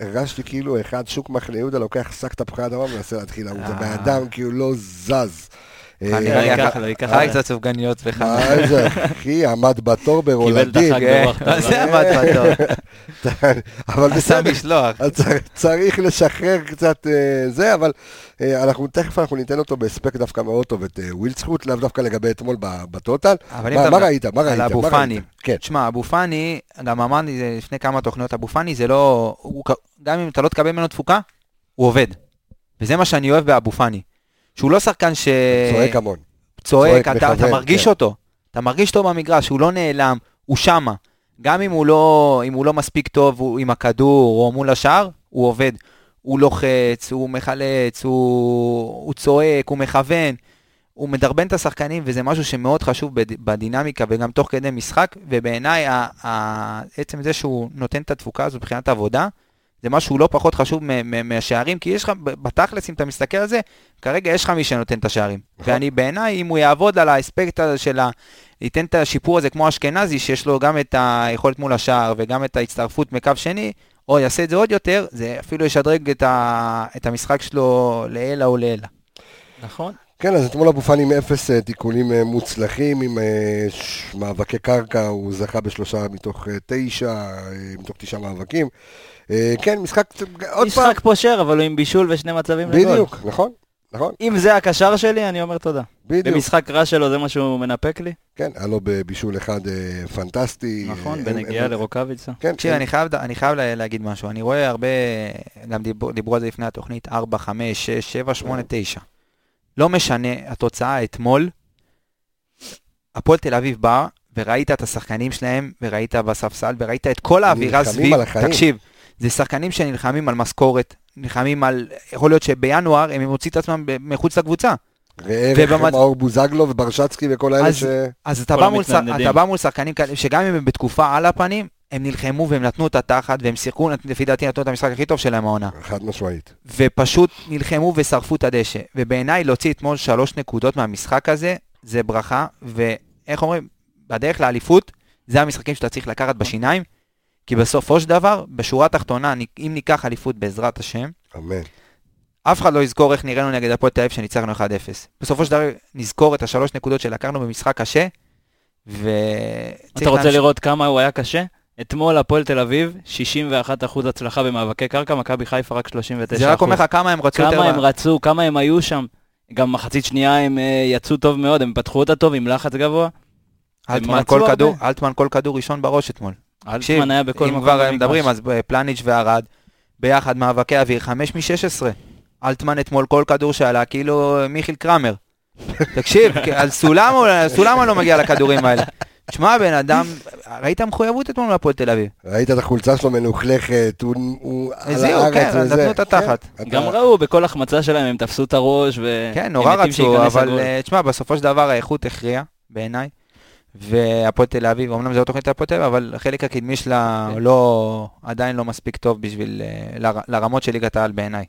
S1: הרגשתי כאילו אחד שוק מחנה יהודה לוקח שק תפוחי אדמה ומנסה להתחיל לעוד, זה
S2: אה.
S1: בן אדם כאילו לא זז. אה,
S2: נראה לי
S3: לא.
S2: קצת סופגניות וחם.
S1: מה זה, אחי, עמד בתור
S3: קיבל את
S2: כן,
S3: טובה.
S2: זה עמד בתור.
S1: אבל
S2: עשה משלוח.
S1: צריך לשחרר קצת אה, זה, אבל אה, אנחנו תכף אנחנו ניתן אותו בהספק דווקא מאוד טוב, את אה, ווילדסקוט, לאו דווקא לגבי אתמול בטוטל. מה מה ראית? מה ראית?
S2: על אבו
S1: מה
S2: פאני.
S1: כן.
S2: תשמע, אבו פאני, גם אמרתי לפני כמה תוכניות, אבו פאני זה לא... גם אם אתה לא תקבל ממנו תפוקה, הוא עובד. וזה מה שאני אוהב באבו פאני. שהוא לא שחקן ש...
S1: צועק המון.
S2: צועק,
S1: צועק,
S2: אתה, אתה
S1: מכוון,
S2: מרגיש
S1: כן.
S2: אותו. אתה מרגיש אותו במגרש, הוא לא נעלם, הוא שמה. גם אם הוא לא, אם הוא לא מספיק טוב הוא, עם הכדור או מול השער, הוא עובד. הוא לוחץ, הוא מחלץ, הוא, הוא צועק, הוא מכוון. הוא מדרבן את השחקנים, וזה משהו שמאוד חשוב בד- בדינמיקה וגם תוך כדי משחק, ובעיניי עצם זה שהוא נותן את התפוקה הזו מבחינת עבודה, זה משהו לא פחות חשוב מהשערים, כי יש לך, בתכלס, אם אתה מסתכל על זה, כרגע יש לך מי שנותן את השערים.
S1: נכון.
S2: ואני בעיניי, אם הוא יעבוד על האספקט הזה של ה... ייתן את השיפור הזה כמו אשכנזי, שיש לו גם את היכולת מול השער וגם את ההצטרפות מקו שני, או יעשה את זה עוד יותר, זה אפילו ישדרג את, ה... את המשחק שלו לעילא או לעילא.
S3: נכון.
S1: כן, אז אתמול אבו פאני עם אפס אה, תיקונים אה, מוצלחים, עם אה, מאבקי קרקע, הוא זכה בשלושה מתוך תשע, מתוך תשעה מאבקים. כן, משחק, עוד פעם,
S3: משחק פושר, אבל הוא עם בישול ושני מצבים לגול.
S1: בדיוק, נכון, נכון,
S3: אם זה הקשר שלי, אני אומר תודה.
S1: בדיוק.
S3: במשחק רע שלו זה מה שהוא מנפק לי.
S1: כן, היה לו בבישול אחד פנטסטי.
S3: נכון, בנגיעה לרוקאביצה.
S1: כן,
S2: תקשיב,
S1: כן.
S2: אני חייב, להגיד משהו. אני רואה הרבה, גם דיברו על זה לפני התוכנית, 4, 5, 6, 7, 8, 9. לא משנה, התוצאה אתמול, הפועל תל אביב באה, וראית את השחקנים שלהם, וראית בספסל, וראית את כל האווירה
S1: נלחמים
S2: סביב.
S1: על החיים.
S2: תקשיב, זה שחקנים שנלחמים על משכורת, נלחמים על, יכול להיות שבינואר הם מוצאים את עצמם מחוץ לקבוצה.
S1: וערך
S2: ובמצ-
S1: מאור בוזגלו וברשצקי וכל האלה
S2: אז-
S1: ש...
S2: אז אתה בא, מול. אתה בא מול שחקנים כאלה, שגם אם הם בתקופה על הפנים, הם נלחמו והם נתנו את התחת, והם שיחקו, לפי דעתי נתנו את המשחק הכי טוב שלהם העונה.
S1: חד משמעית.
S2: ופשוט נלחמו ושרפו את הדשא. ובעיניי להוציא אתמול שלוש נקודות מהמשחק הזה, זה ברכה, ואיך אומרים, בדרך לאליפות, זה המשחקים שאתה צריך לקחת בשיניים, כי בסופו של דבר, בשורה התחתונה, אם ניקח אליפות בעזרת השם,
S1: אמן.
S2: אף אחד לא יזכור איך נראינו נגד הפועל תל אביב שניצחנו 1-0. בסופו של דבר נזכור את השלוש נקודות שלקחנו במשחק קשה, ו...
S3: אתה רוצה לראות כמה הוא היה קשה? אתמול הפועל תל אביב, 61% הצלחה במאבקי קרקע, מכבי חיפה רק 39%.
S2: זה רק אומר לך כמה הם רצו יותר...
S3: כמה הם רצו, כמה הם היו שם. גם מחצית שנייה הם אה, יצאו טוב מאוד, הם פתחו אותה טוב עם לחץ גבוה.
S2: אלטמן כל. כדור, אלטמן כל כדור ראשון בראש אתמול.
S3: אלטמן היה בכל
S2: אם
S3: מקום
S2: כבר
S3: במגרש.
S2: מדברים, אז אה, פלניץ' וערד, ביחד מאבקי אוויר, 5 מ-16. אלטמן אתמול כל כדור שעלה, כאילו אה, מיכיל קרמר. תקשיב, על סולם אני לא מגיע לכדורים האלה. תשמע, בן אדם, ראית מחויבות אתמול מהפועל תל אביב.
S1: ראית את החולצה שלו מלוכלכת, הוא- על הארץ
S2: כן,
S1: וזה.
S2: נתנו את התחת.
S1: כן,
S3: גם ראו, בכל החמצה שלהם הם תפסו את הראש, ו...
S2: כן, נורא רצו, אבל. אה, תשמע, בסופו של דבר האיכות הכריעה, בעיניי. והפועל תל אביב, אמנם זה לא תוכנית הפועל תל אביב, אבל החלק הקדמי שלה
S3: כן.
S2: לא, עדיין לא מספיק טוב בשביל, אה, לר- לרמות של ליגת העל בעיניי.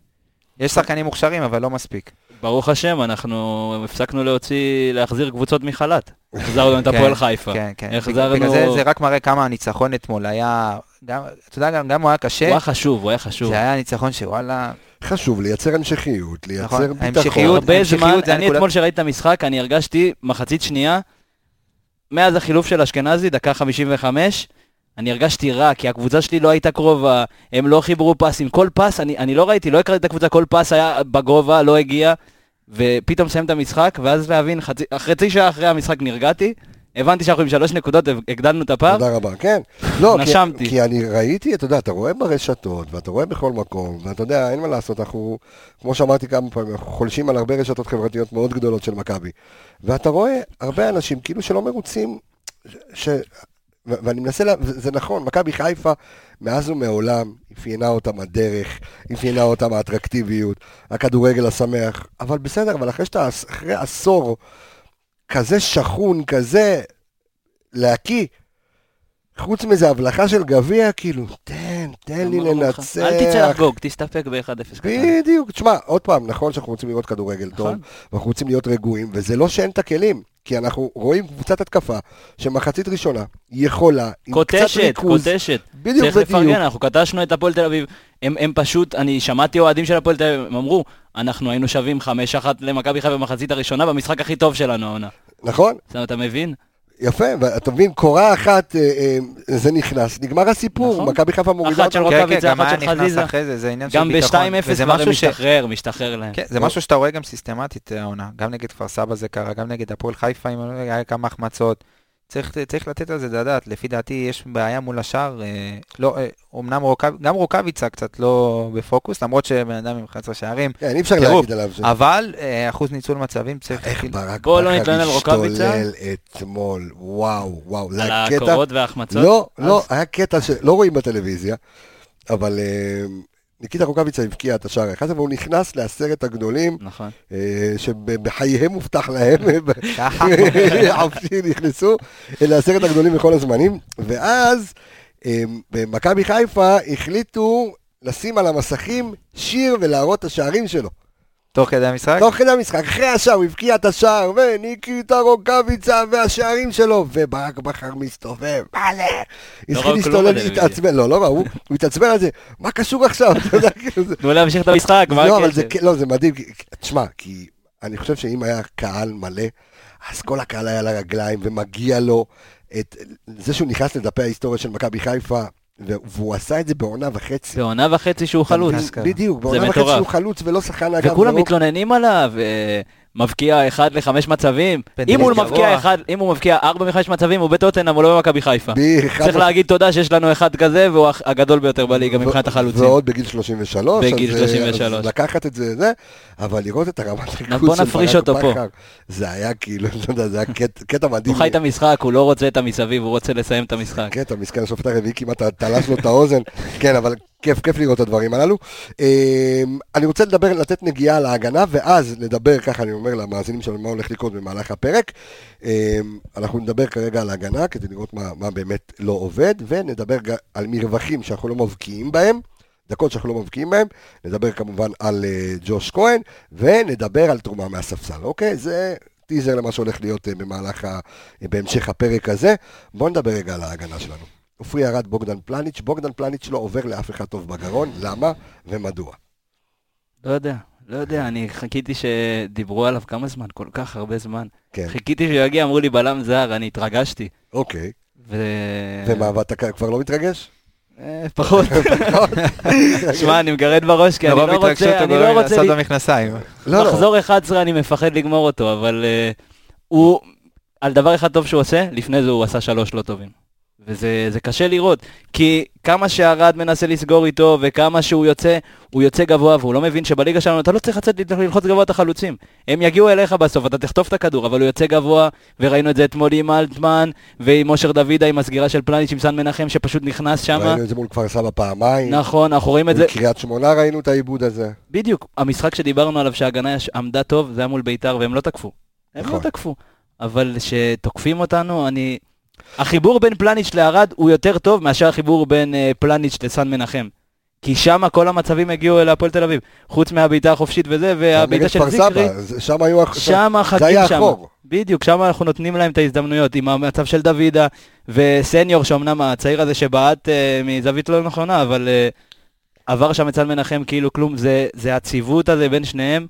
S2: יש שחקנים מוכשרים, אבל לא מספיק.
S3: ברוך השם, אנחנו הפסקנו להוציא, להחזיר קבוצות מחל"ת. החזרנו את הפועל חיפה.
S2: כן, כן.
S3: החזרנו-
S2: בגלל זה זה רק מראה כמה הניצחון אתמול היה, גם, אתה יודע, גם, גם הוא היה
S3: הוא
S2: קשה,
S3: היה חשוב, הוא היה חשוב.
S2: זה היה ניצחון שוואלה,
S1: חשוב לייצר המשכיות,
S2: נכון,
S1: לייצר ביטחון.
S2: ההמשכיות-
S3: הרבה
S2: ההמשכיות
S3: זמן,
S2: זה
S3: אני
S2: הנקודה-
S3: אתמול שראיתי את המשחק, אני הרגשתי מחצית שנייה, מאז החילוף של אשכנזי, דקה 55, אני הרגשתי רע, כי הקבוצה שלי לא הייתה קרובה, הם לא חיברו פסים, כל פס, אני, אני לא ראיתי, לא הכרתי את הקבוצה, כל פס היה בגובה, לא הגיע, ופתאום סיים את המשחק, ואז להבין, חצי, חצי שעה אחרי המשחק נרגעתי, הבנתי שאנחנו עם שלוש נקודות, הגדלנו את הפער,
S1: תודה רבה, כן. לא, כי-
S3: נשמתי.
S1: כי אני ראיתי, אתה יודע, אתה רואה ברשתות, ואתה רואה בכל מקום, ואתה יודע, אין מה לעשות, אנחנו, כמו שאמרתי כמה פעמים, אנחנו חולשים על הרבה רשתות חברתיות מאוד גדולות של מכבי. ואתה רואה הרבה אנשים כאילו שלא מרוצים, ש... ואני מנסה, לה... זה נכון, מכבי חיפה מאז ומעולם אפיינה אותם הדרך, אפיינה אותם האטרקטיביות, הכדורגל השמח, אבל בסדר, אבל אחרי שאתה, אחרי עשור כזה שכון, כזה להקיא, חוץ מזה הבלחה של גביע, כאילו, תן, תן לי לנצח.
S3: אל תצא לחגוג, תסתפק ב-1-0 קטן.
S1: בדיוק, תשמע, עוד פעם, נכון שאנחנו רוצים לראות כדורגל טוב,
S3: נכון.
S1: ואנחנו רוצים להיות רגועים, וזה לא שאין את הכלים, כי אנחנו רואים קבוצת התקפה שמחצית ראשונה יכולה, עם קצת
S3: קוטשת,
S1: ריכוז,
S3: קוטשת.
S1: בדיוק
S3: צריך
S1: בדיוק,
S3: לפרגן, אנחנו קטשנו את הפועל תל אביב. הם, הם פשוט, אני שמעתי אוהדים של הפועל תל אביב, הם אמרו, אנחנו היינו שווים 5-1 למכבי חיפה במחצית הראשונה במשחק הכי טוב שלנו העונה.
S1: נכון?
S3: אתה מבין?
S1: יפה, ואתה מבין, קורה אחת, אה, אה, זה נכנס, נגמר הסיפור,
S3: נכון.
S1: מכבי חיפה מורידה
S3: אחת של
S1: אותנו.
S2: כן,
S3: רוקאביץ,
S2: כן, גם
S3: אחת
S2: היה
S3: של
S2: נכנס
S3: חזיזה.
S2: אחרי זה, זה עניין של
S3: גם
S2: ביטחון.
S3: ב-2-0
S2: וזה
S3: כבר
S2: משהו
S3: הם
S2: ש-
S3: משתחרר, משתחרר להם.
S2: כן, זה משהו שאתה רואה גם סיסטמטית אה, העונה. גם נגד כפר סבא זה קרה, גם נגד הפועל חיפה לא היה כמה החמצות. צריך, צריך לתת על זה את הדעת. לפי דעתי יש בעיה מול השאר. אה, לא, אה, אמנם רוקב, גם רוקאביצה קצת לא בפוקוס, למרות שבן אדם עם 11 שערים.
S1: כן, אי אפשר להגיד עליו ש...
S2: אבל אה, אחוז ניצול מצבים צריך...
S1: איך
S2: כאילו-
S1: ברק
S3: לא
S1: בכר
S3: על.
S1: השתולל אתמול, וואו, וואו, זה
S3: על
S1: היה קטע...
S3: הקורות וההחמצות.
S1: לא,
S3: אז-
S1: לא, היה קטע שלא רואים בטלוויזיה, אבל אה, ניקיטה רוקאביצה הבקיע את השער האחד, והוא נכנס לעשרת הגדולים,
S3: נכון.
S1: אה, שבחייהם הובטח להם. עפשי נכנסו לעשרת הגדולים בכל הזמנים, ואז אה, במכבי חיפה החליטו לשים על המסכים שיר ולהראות את השערים שלו.
S2: תוך כדי המשחק?
S1: תוך כדי המשחק, אחרי השער, הוא הבקיע את השער, וניקיטה רוקאביצה והשערים שלו, וברק בכר מסתובב, מה זה? התחיל
S3: ראו כלום
S1: להסתובב. להתעצבן, לא, לא ראו, הוא התעצבן על זה, מה קשור עכשיו? כאילו.
S3: תנו להמשיך את המשחק, מה
S1: לא,
S3: הקשר?
S1: לא, זה מדהים, תשמע, כי אני חושב שאם היה קהל מלא, אז כל הקהל היה על הרגליים, ומגיע לו את זה שהוא נכנס לדפי ההיסטוריה של מכבי חיפה, והוא עשה את זה בעונה וחצי.
S3: בעונה וחצי שהוא חלוץ.
S1: בדיוק, בעונה וחצי. שהוא חלוץ ולא שחקן אגב.
S3: וכולם
S1: ולא-
S3: מתלוננים עליו, אה, מבקיע אחד לחמש מצבים.
S2: פנדלים
S3: אם הוא. מבקיע אחד, אם הוא מבקיע ארבע מחמש מצבים, הוא בטוטנאם, הוא לא במכבי חיפה. צריך להגיד תודה שיש לנו אחד כזה, והוא הגדול ביותר בליגה מבחינת החלוצים.
S1: ועוד בגיל 33.
S3: בגיל
S1: אז, אה,
S3: 33.
S1: אז לקחת את זה, זה, אבל לראות את הרמת ריכוז
S3: בוא
S1: של
S3: נפריש
S1: ברק
S3: אותו פה.
S1: בכר, זה היה כאילו, לא יודע, זה היה קט- קטע מדהים.
S3: הוא חי את המשחק, הוא לא רוצה את המסביב, הוא רוצה לסיים את המשחק.
S1: קטע, מסכן, השופט הרביעי כמעט תלש לו את האוזן. כן, אבל כיף, כיף לראות את הדברים הללו. אה, אני רוצה לדבר, לתת נגיעה על ההגנה, ואז נדבר, ככה אני אומר למאזינים שלנו, מה הולך לקרות במהלך הפרק. אה, אנחנו נדבר כרגע על ההגנה, כדי לראות מה, מה באמת לא עובד, ונדבר על מרווחים שאנחנו לא מבקיעים בהם. דקות שאנחנו לא מבקיעים בהם, נדבר כמובן על uh, ג'וש כהן, ונדבר על תרומה מהספסל, אוקיי? זה טיזר למה שהולך להיות uh, במהלך, בהמשך הפרק הזה. בואו נדבר רגע על ההגנה שלנו. עופרי ירד בוגדן פלניץ', בוגדן פלניץ' לא עובר לאף אחד טוב בגרון, למה ומדוע?
S3: לא יודע, לא יודע, אני חיכיתי שדיברו עליו כמה זמן, כל כך הרבה זמן.
S1: כן,
S3: חיכיתי שהוא יגיע, אמרו לי בלם זר, אני התרגשתי.
S1: אוקיי.
S3: ו...
S1: ומה, ואתה כבר לא מתרגש?
S3: אה, פחות. שמע, אני מגרד בראש, כי אני לא רוצה, אני לא רוצה...
S2: לעשות במכנסיים.
S1: לא, לא.
S3: מחזור 11 אני מפחד לגמור אותו, אבל אה, הוא, על דבר אחד טוב שהוא עושה, לפני זה הוא עשה שלוש לא טובים. וזה זה קשה לראות, כי כמה שהרד מנסה לסגור איתו, וכמה שהוא יוצא, הוא יוצא גבוה, והוא לא מבין שבליגה שלנו אתה לא צריך לצאת ללחוץ גבוה את החלוצים. הם יגיעו אליך בסוף, אתה תחטוף את הכדור, אבל הוא יוצא גבוה, וראינו את זה אתמול עם אלטמן, ועם אושר דוידה, עם הסגירה של פלניץ' עם סן מנחם, שפשוט נכנס שם.
S1: ראינו את זה מול כפר סבא פעמיים.
S3: נכון, אנחנו רואים את זה,
S1: בקריית שמונה ראינו את העיבוד הזה.
S3: בדיוק, המשחק שדיברנו עליו שההגנה עמדה טוב, זה היה מול ביתר והם לא תקפו. הם
S1: נכון.
S3: לא תקפו. אבל שתוקפים אותנו, אני... החיבור בין פלניץ' לערד הוא יותר טוב מאשר החיבור בין אה, פלניץ' לסן מנחם. כי שם כל המצבים הגיעו אל הפועל תל אביב. חוץ מהבעיטה החופשית וזה,
S1: נגד
S3: והבעיטה של זיקרי.
S1: זה- שם היו... הח-
S3: שם
S1: זה
S3: החכים
S1: היה
S3: שם.
S1: החור.
S3: בדיוק, שם אנחנו נותנים להם את ההזדמנויות, עם המצב של דוידה וסניור, שאומנם הצעיר הזה שבעט אה, מזווית לא נכונה, אבל אה, עבר שם אצל מנחם כאילו כלום, זה, זה הציוות הזה בין שניהם,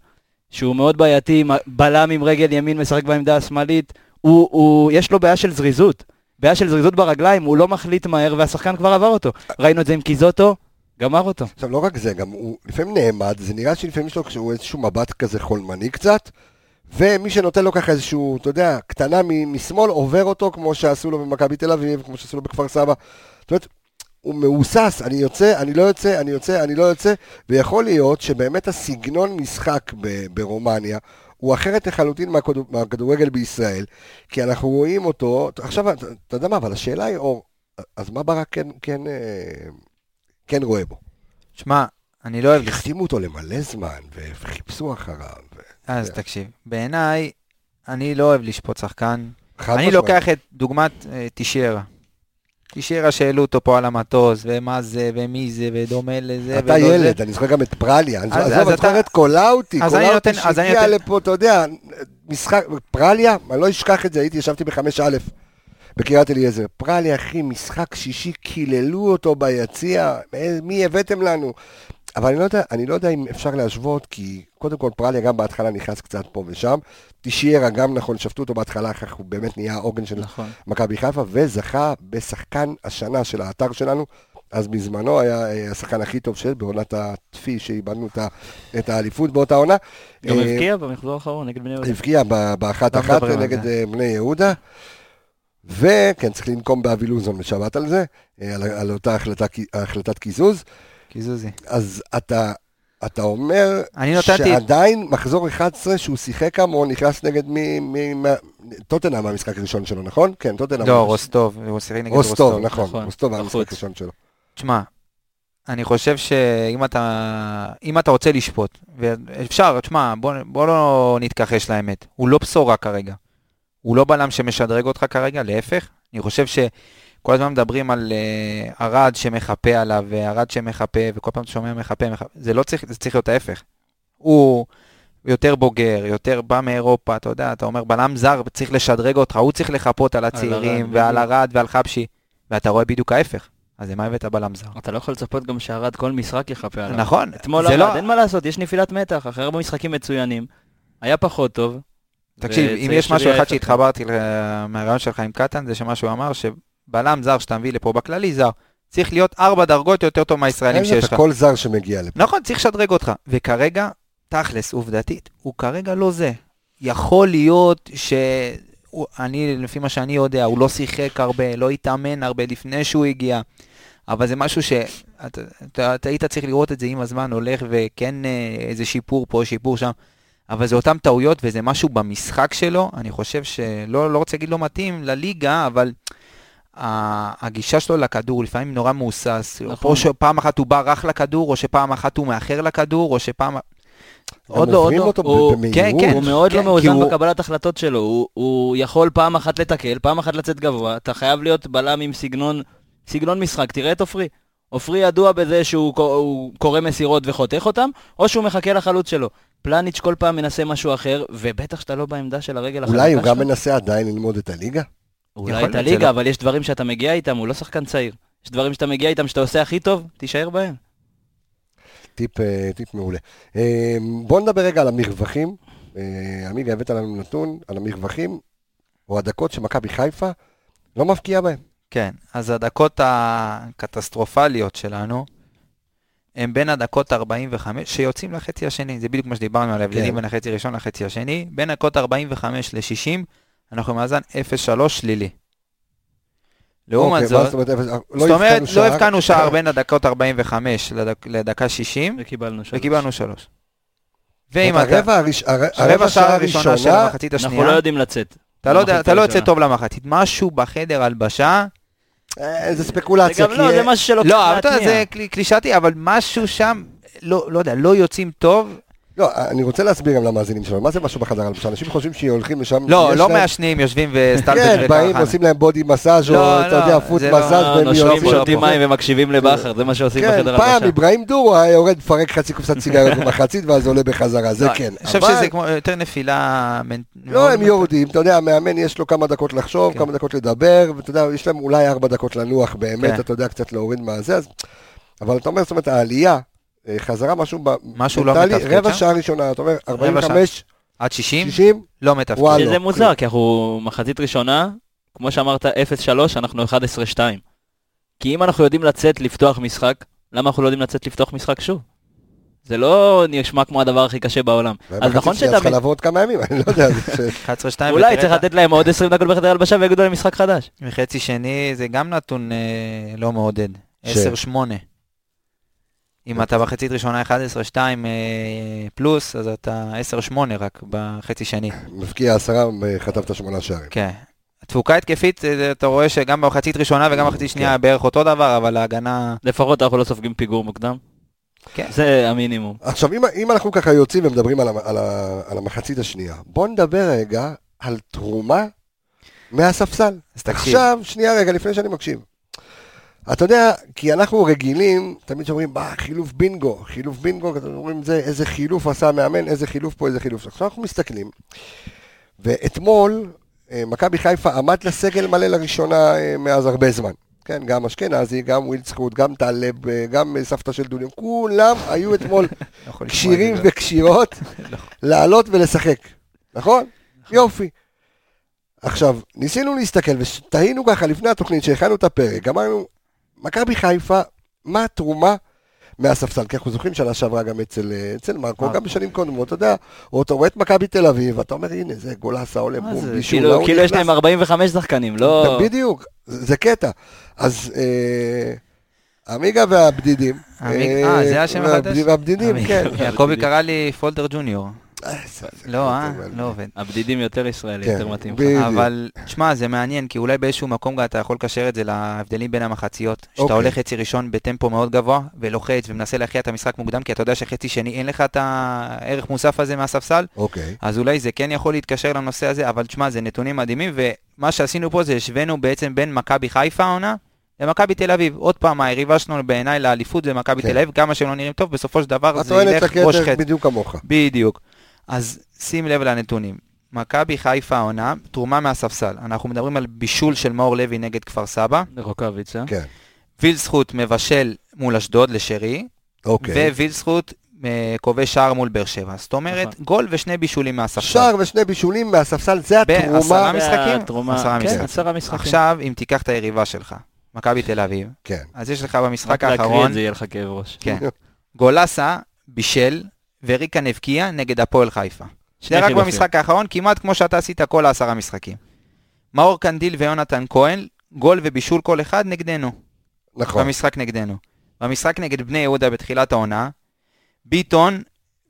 S3: שהוא מאוד בעייתי, בלם עם רגל ימין משחק בעמדה השמאלית, הוא, הוא, יש לו בעיה של זריזות, בעיה של זריזות ברגליים, הוא לא מחליט מהר והשחקן כבר עבר אותו. ראינו את זה עם קיזוטו, גמר אותו.
S1: עכשיו, לא רק זה, גם הוא לפעמים נעמד, זה נראה שלפעמים יש לו איזשהו מבט כזה חולמני קצת, ומי שנותן לו ככה איזשהו, אתה יודע, קטנה משמאל, עובר אותו כמו שעשו לו במכבי תל אביב, כמו שעשו לו בכפר סבא. זאת אומרת, הוא מהוסס, אני יוצא, אני לא יוצא, אני יוצא, אני לא יוצא, ויכול להיות שבאמת הסגנון משחק ב- ברומניה, הוא אחרת לחלוטין מהכדור- מהכדורגל בישראל, כי אנחנו רואים אותו, עכשיו, אתה אתה יודע מה, אבל השאלה היא, אור, אז מה ברק כן, כן, אה, כן רואה בו?
S2: שמע, אני לא אוהב...
S1: החתימו אותו למלא זמן, וחיפשו אחריו. ו-
S2: אז תקשיב, בעיניי, אני לא אוהב לשפוט שחקן. אני. לוקח את דוגמת אה, תישיירה. תישיירה שהעלו אותו פה על המטוס, ומה זה, ומי זה, ודומה לזה.
S1: אתה
S2: ולא זה.
S1: ילד, אני זוכר גם את פרליה,
S2: אז-
S1: עזוב, אני זוכר את קולאוטי, קולאוטי שהגיע
S2: נותן-
S1: לפה, אתה יודע, משחק, פרליה, אני לא אשכח את זה, הייתי, ישבתי בחמש א' בקריית אליעזר. פרליה, אחי, משחק שישי, קיללו אותו ביציע, מי הבאתם לנו? אבל אני לא יודע, אני לא יודע אם אפשר להשוות, כי קודם כל פרליה גם בהתחלה נכנס קצת פה ושם. תישיירה גם נכון, שפטו אותו בהתחלה, אחר כך הוא באמת נהיה העוגן של
S3: נכון.
S1: מכבי חיפה, וזכה בשחקן השנה של האתר שלנו. אז בזמנו היה אה, השחקן הכי טוב של בעונת הטפי, שאיבדנו את האליפות באותה עונה.
S3: גם
S1: אה,
S3: הבקיע במחזור האחרון נגד בני יהודה.
S1: הבקיע באחת אחת נגד
S2: זה.
S1: אה, בני יהודה. וכן, צריך לנקום באבי לוזון בשבת על זה, על, על אותה החלטה, החלטת קיזוז.
S2: קיזוזי.
S1: אז אתה, אתה אומר
S2: נתתי-
S1: שעדיין מחזור 11 שהוא שיחק כמוהו נכנס נגד מי... מי מה, טוטנאם במשחק הראשון שלו, נכון? כן, טוטנאם.
S2: לא, רוסטוב, הוא שיחק נגד
S1: רוסטוב,
S2: רוסטוב.
S1: נכון,
S3: נכון,
S1: רוסטוב היה המשחק. הראשון שלו.
S2: תשמע, אני חושב שאם אתה, אם אתה רוצה לשפוט, ואפשר, תשמע, בוא, בוא לא נתכחש לאמת, הוא לא בשורה כרגע. הוא לא בלם שמשדרג אותך כרגע, להפך. אני חושב שכל הזמן מדברים על uh, ארד שמחפה עליו, וארד שמחפה, וכל פעם אתה שומע מחפה, מחפה, זה לא צריך, זה צריך להיות ההפך. הוא יותר בוגר, יותר בא מאירופה, אתה יודע, אתה אומר בלם זר, צריך לשדרג אותך, הוא צריך לחפות על הצעירים,
S3: ארד,
S2: ועל. ארד ועל חבשי, ואתה רואה בדיוק ההפך. אז למה הבאת בלם זר?
S3: אתה לא יכול לצפות גם שערד כל משחק יחפה עליו.
S2: נכון,
S3: אתמול
S2: זה
S3: ארד,
S2: לא...
S3: אין מה לעשות, יש נפילת מתח, אחרי הרבה משחקים מצוינים. היה פחות טוב.
S2: תקשיב, אם יש משהו אחד. שהתחברתי מהרעיון שלך עם קטן, זה שמה שהוא אמר, שבלם זר שאתה מביא לפה בכללי זר, צריך להיות ארבע דרגות יותר טוב מהישראלים שיש לך.
S1: כל זר שמגיע לפה.
S2: נכון, צריך לשדרג אותך. וכרגע, תכלס, עובדתית, הוא כרגע לא זה. יכול להיות ש... הוא- אני, לפי מה שאני יודע, הוא לא שיחק הרבה, לא התאמן הרבה לפני שהוא הגיע, אבל זה משהו שאתה אתה, אתה היית צריך לראות את זה עם הזמן הולך וכן אה, איזה שיפור פה, שיפור שם, אבל זה אותן טעויות וזה משהו במשחק שלו, אני חושב שלא לא רוצה להגיד לא מתאים לליגה, אבל הגישה שלו לכדור לפעמים נורא מהוסס.
S3: נכון.
S2: או שפעם אחת הוא בא רך לכדור, או שפעם אחת הוא מאחר לכדור, או שפעם... עוד לא, עוד לא.
S3: הוא-.
S2: כן, כן.
S3: הוא מאוד לא
S2: כי
S3: מאוזן
S2: הוא-
S3: בקבלת החלטות שלו, הוא- הוא יכול פעם אחת לתקל, פעם אחת לצאת גבוה, אתה חייב להיות בלם עם סגנון, סגנון משחק, תראה את עופרי. עופרי ידוע בזה שהוא קורא מסירות וחותך אותם, או שהוא מחכה לחלוץ שלו. פלניץ' כל פעם מנסה משהו אחר, ובטח שאתה לא בעמדה של הרגל החלקה
S1: אולי הוא גם
S3: שלו.
S1: מנסה עדיין ללמוד את הליגה?
S3: אולי את הליגה,
S2: לא-
S3: אבל יש דברים שאתה מגיע איתם, הוא לא שחקן צעיר. יש דברים שאתה מגיע איתם שאתה עושה הכי טוב, תישאר בהם.
S1: טיפ, אה, טיפ מעולה. אה, בואו נדבר רגע על המרווחים. אה, עמיגה, הבאת לנו נתון על המרווחים, או הדקות שמכבי חיפה לא מבקיעה בהם.
S2: כן, אז הדקות הקטסטרופליות שלנו, הם בין הדקות 45, שיוצאים לחצי השני, זה בדיוק מה שדיברנו על ההבדלים
S1: כן.
S2: בין החצי הראשון לחצי השני, בין הדקות 45 ל-60, אנחנו במאזן 0-3 שלילי. לעומת
S1: אוקיי,
S2: זאת,
S1: זאת אומרת, לא הבקענו
S2: לא
S1: שער.
S2: בין הדקות 45 לדק- לדקה 60,
S3: וקיבלנו שלוש.
S2: וקיבלנו 3. ואם אתה,
S1: הרבע
S2: שער הראשונה של המחצית
S3: אנחנו
S2: השנייה,
S3: לא יודעים לצאת.
S2: אתה לא לא יוצא. טוב למחצית, משהו בחדר הלבשה,
S1: אה, זה
S3: זה
S1: ספקולציה,
S3: גם. לא, זה משהו שלא
S2: לא. זה קל- קלישאתי, אבל משהו שם, לא לא יודע, לא יוצאים טוב.
S1: לא, אני רוצה להסביר גם למאזינים שלנו, מה זה משהו בחדר הלבשה? אנשים חושבים שהולכים לשם...
S2: לא, לא
S1: להם-
S2: מעשנים, יושבים וסטלבט
S1: כן, באים, עושים להם בודי מסאז' או
S2: לא,
S1: אתה
S2: לא,
S1: יודע, פוט
S2: לא-
S1: מסאז' והם
S3: נושמים,
S1: יוצאים.
S3: שותים מים ומקשיבים לבכר, זה מה שעושים
S1: כן,
S3: בחדר
S1: פעם
S3: הלבשה.
S1: אברהים דור היה יורד לפרק חצי קופסת סיגריות במחצית ואז עולה בחזרה, זה
S2: לא,
S1: כן.
S2: אני חושב שזה כמו יותר נפילה...
S1: לא, הם יורדים, אתה יודע, המאמן יש לו כמה דקות לחשוב,
S2: כן.
S1: כמה דקות לדבר, ואתה יודע, יש להם אולי ארבע דקות לנוח באמת,
S2: כן.
S1: אתה יודע, קצת להוריד מהזה. אבל אתה אומר, זאת אומרת, העלייה, אה, חזרה משהו.
S2: משהו לא מתפקד
S1: רבע? שעה ראשונה, אתה אומר,
S2: שעה.
S1: 45,
S2: עד 60?
S1: 60,
S2: לא מתפקד.
S1: וואלה.
S3: שזה מוזר. כי אנחנו מחצית ראשונה, כמו שאמרת, 0-3, אנחנו 11-2. כי אם אנחנו יודעים לצאת לפתוח משחק, למה אנחנו לא יודעים לצאת לפתוח משחק שוב? זה לא נשמע כמו הדבר הכי קשה בעולם. אז נכון
S1: צריכה
S3: שתמיד...
S1: לעבור עוד כמה ימים, אני לא יודע, זה ש-
S2: 11-2.
S3: אולי צריך לתת להם עוד 20 דקות בחדר הלבשה ויגידו להם משחק חדש.
S2: מחצי שני זה גם נתון אה, לא מעודד.
S1: ש-
S2: 10-8. אם אתה בחצית ראשונה 11-2 אה, פלוס, אז אתה 10-8 רק בחצי שני.
S1: מבקיע עשרה, חטפת שמונה שערים.
S2: כן. התפוקה התקפית, אה, אתה רואה שגם במחצית ראשונה וגם במחצית שנייה
S1: כן.
S2: בערך אותו דבר, אבל ההגנה...
S3: לפחות אנחנו לא סופגים פיגור מוקדם.
S2: כן.
S3: זה המינימום.
S1: עכשיו, אם, אם אנחנו ככה יוצאים ומדברים על, על, על המחצית השנייה, בוא נדבר רגע על תרומה מהספסל.
S2: אז תקשיב.
S1: עכשיו, שנייה רגע, לפני שאני מקשיב. אתה יודע, כי אנחנו רגילים, תמיד שאומרים, בא, חילוף בינגו, חילוף בינגו, אתם אומרים, זה, איזה חילוף עשה המאמן, איזה חילוף פה, איזה חילוף. עכשיו אנחנו מסתכלים, ואתמול, אה, מכבי חיפה עמד לסגל מלא לראשונה אה, מאז הרבה זמן. כן, גם אשכנזי, גם ווילצחוט, גם טלב, אה, גם סבתא של דוניו, כולם היו אתמול
S2: לא
S1: כשירים. וכשירות לעלות ולשחק, נכון? יופי. עכשיו, ניסינו להסתכל ותהינו ככה לפני התוכנית שהכנו את הפרק, אמרנו, מכבי חיפה, מה התרומה מהספסל? כי אנחנו זוכרים שנה שעברה גם אצל, אה, אצל מרקו. גם בשנים קודמות, אתה יודע, או אתה רואה את מכבי תל אביב, ואתה אומר, הנה, זה גולסה עולה בום? בישול,
S3: כאילו- כאילו יש
S1: נכנס."
S3: להם 45 שחקנים, לא...
S1: בדיוק, זה קטע. אז אה, עמיגה והבדידים.
S2: עמיג- אה, זה השם החדש?
S1: והבדידים, כן.
S2: יעקבי קרא לי פולדר ג'וניור.
S1: אה,
S2: לא, אה? לא עובד.
S3: הבדידים יותר ישראלי,
S1: כן,
S3: יותר מתאים. לך.
S2: אבל, שמע, זה מעניין, כי אולי באיזשהו מקום אתה יכול לקשר את זה להבדלים בין המחציות. שאתה
S1: אוקיי.
S2: הולך חצי ראשון בטמפו מאוד גבוה, ולוחץ ומנסה להכריע את המשחק מוקדם, כי אתה יודע שחצי שני אין לך את הערך מוסף הזה מהספסל,
S1: אוקיי.
S2: אז אולי זה כן יכול להתקשר לנושא הזה, אבל תשמע, זה נתונים מדהימים, ומה שעשינו פה זה השווינו בעצם בין מכבי חיפה העונה למכבי תל אביב. עוד פעם, היריבה שלנו בעיניי לאליפות זה מכבי
S1: כן.
S2: תל אביב, כמה שהם לא נראים טוב, בסופו של דבר זה ילך ראש חץ.
S1: בדיוק כמוך.
S2: בדיוק. אז שים לב לנתונים. מכבי חיפה העונה, תרומה מהספסל. אנחנו מדברים על בישול של מאור לוי נגד כפר סבא,
S3: רוקאביצה.
S1: כן.
S2: וילסחוט מבשל מול אשדוד לשרי,
S1: אוקיי.
S2: ווילסחוט אה, כובש שער מול באר שבע. זאת אומרת,
S3: נכון.
S2: גול ושני בישולים מהספסל.
S1: שער ושני בישולים מהספסל, זה
S2: בעשרה
S1: התרומה.
S2: משחקים?
S3: התרומה-
S2: עשרה
S3: כן,
S2: משחקים.
S3: עשרה משחקים.
S2: עכשיו, אם תיקח את היריבה שלך, מכבי תל אביב,
S1: כן.
S2: אז יש לך במשחק
S3: רק להקריא
S2: האחרון,
S3: את זה יהיה לך כאב ראש.
S2: כן, גולסה בישל, וריקן הבקיע נגד הפועל חיפה.
S3: שני
S2: רק. במשחק האחרון, כמעט כמו שאתה עשית כל העשרה משחקים. מאור קנדיל ויונתן כהן, גול ובישול כל אחד נגדנו,
S1: נכון.
S2: במשחק נגדנו. במשחק נגד בני יהודה בתחילת העונה, ביטון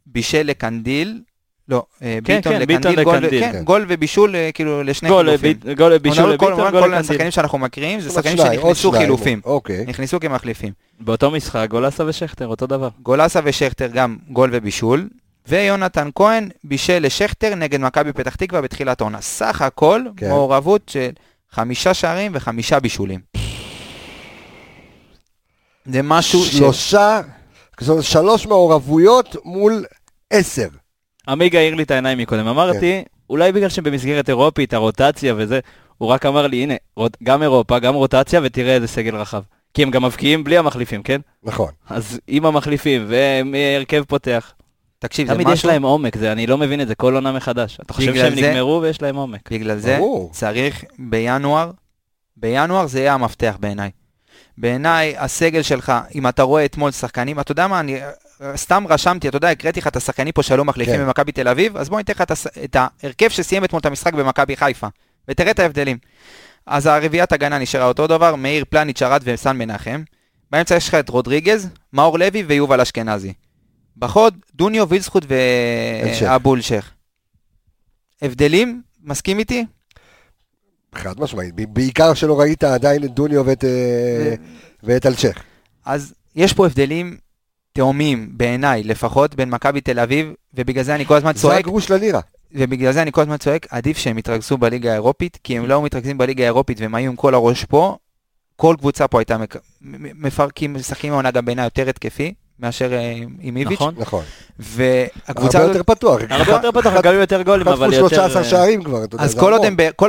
S2: בישל לקנדיל, לא, אה,
S3: כן,
S2: ביטון
S3: כן,
S2: לקנדיל,
S3: ביטון
S2: גול,
S3: לקנדיל,
S2: כן,
S1: כן.
S2: גול ובישול אה, כאילו לשני
S3: גול
S2: חילופים.
S3: גול
S2: כל-
S3: לביטון, גול
S2: כל
S3: לקנדיל.
S2: השחקנים שאנחנו מכירים, זה שחקנים שנכנסו. חילופים.
S1: אוקיי.
S2: נכנסו כמחליפים.
S3: באותו משחק, גולסה ושכטר, אותו דבר.
S2: גולסה ושכטר גם גול ובישול, ויונתן כהן בישל לשכטר נגד מכבי פתח תקווה בתחילת העונה. סך הכל
S1: כן.
S2: מעורבות של חמישה שערים וחמישה בישולים. זה משהו ש...
S1: שלושה, זאת אומרת, שלוש מעורבויות מול עשר.
S3: עמיגה העיר לי את העיניים מקודם. אמרתי, אולי בגלל שבמסגרת אירופית, הרוטציה וזה, הוא רק אמר לי, הנה, גם אירופה, גם רוטציה, ותראה איזה סגל רחב. כי הם גם מבקיעים בלי המחליפים, כן?
S1: נכון.
S3: אז עם המחליפים והרכב פותח,
S2: תקשיב, זה
S3: תמיד יש
S2: משהו...
S3: להם עומק, זה, אני לא מבין את זה כל עונה מחדש. אתה חושב שהם
S2: זה-
S3: נגמרו ויש להם עומק.
S2: בגלל זה
S1: ברור.
S2: צריך בינואר, בינואר זה יהיה המפתח בעיניי. בעיניי, הסגל שלך, אם אתה רואה אתמול שחקנים, אתה יודע מה, אני אה, סתם רשמתי, אתה יודע, הקראתי לך את השחקנים פה שהיו מחליפים
S1: כן.
S2: במכבי תל אביב, אז בוא ניתן לך את ההרכב שסיים אתמול את המשחק במכבי חיפה, ותראה את ההבדלים. אז הרביעיית הגנה נשארה אותו דבר, מאיר פלניץ' ארד וסן מנחם. באמצע יש לך את רודריגז, מאור לוי ויובל אשכנזי. בחוד, דוניו, וילסחוט
S1: אלשייך.
S2: ואבו אלשיך. הבדלים? מסכים איתי?
S1: חד משמעית. בעיקר שלא ראית עדיין את דוניו ואת, אה, ואת אלשיך.
S2: אז יש פה הבדלים תאומים בעיניי, לפחות בין מכבי תל אביב, ובגלל זה אני כל הזמן
S1: זה
S2: צועק,
S1: הגרוש ללירה.
S2: ובגלל זה אני כל הזמן צועק, עדיף שהם יתרכזו בליגה האירופית, כי הם לא מתרכזים בליגה האירופית והם היו עם כל הראש פה, כל קבוצה פה הייתה מפרקים, משחקים העונה גם בעיניי יותר התקפי, מאשר אה, עם איביץ',
S3: נכון.
S1: נכון.
S2: והקבוצה
S1: הרבה
S2: הזאת...
S1: יותר פתוח.
S3: הרבה יותר פתוח, גם עם יותר גולים, אבל
S1: חטפו
S3: יותר...
S1: 13
S3: אה,
S1: שערים כבר, אתה יודע.
S2: אז כל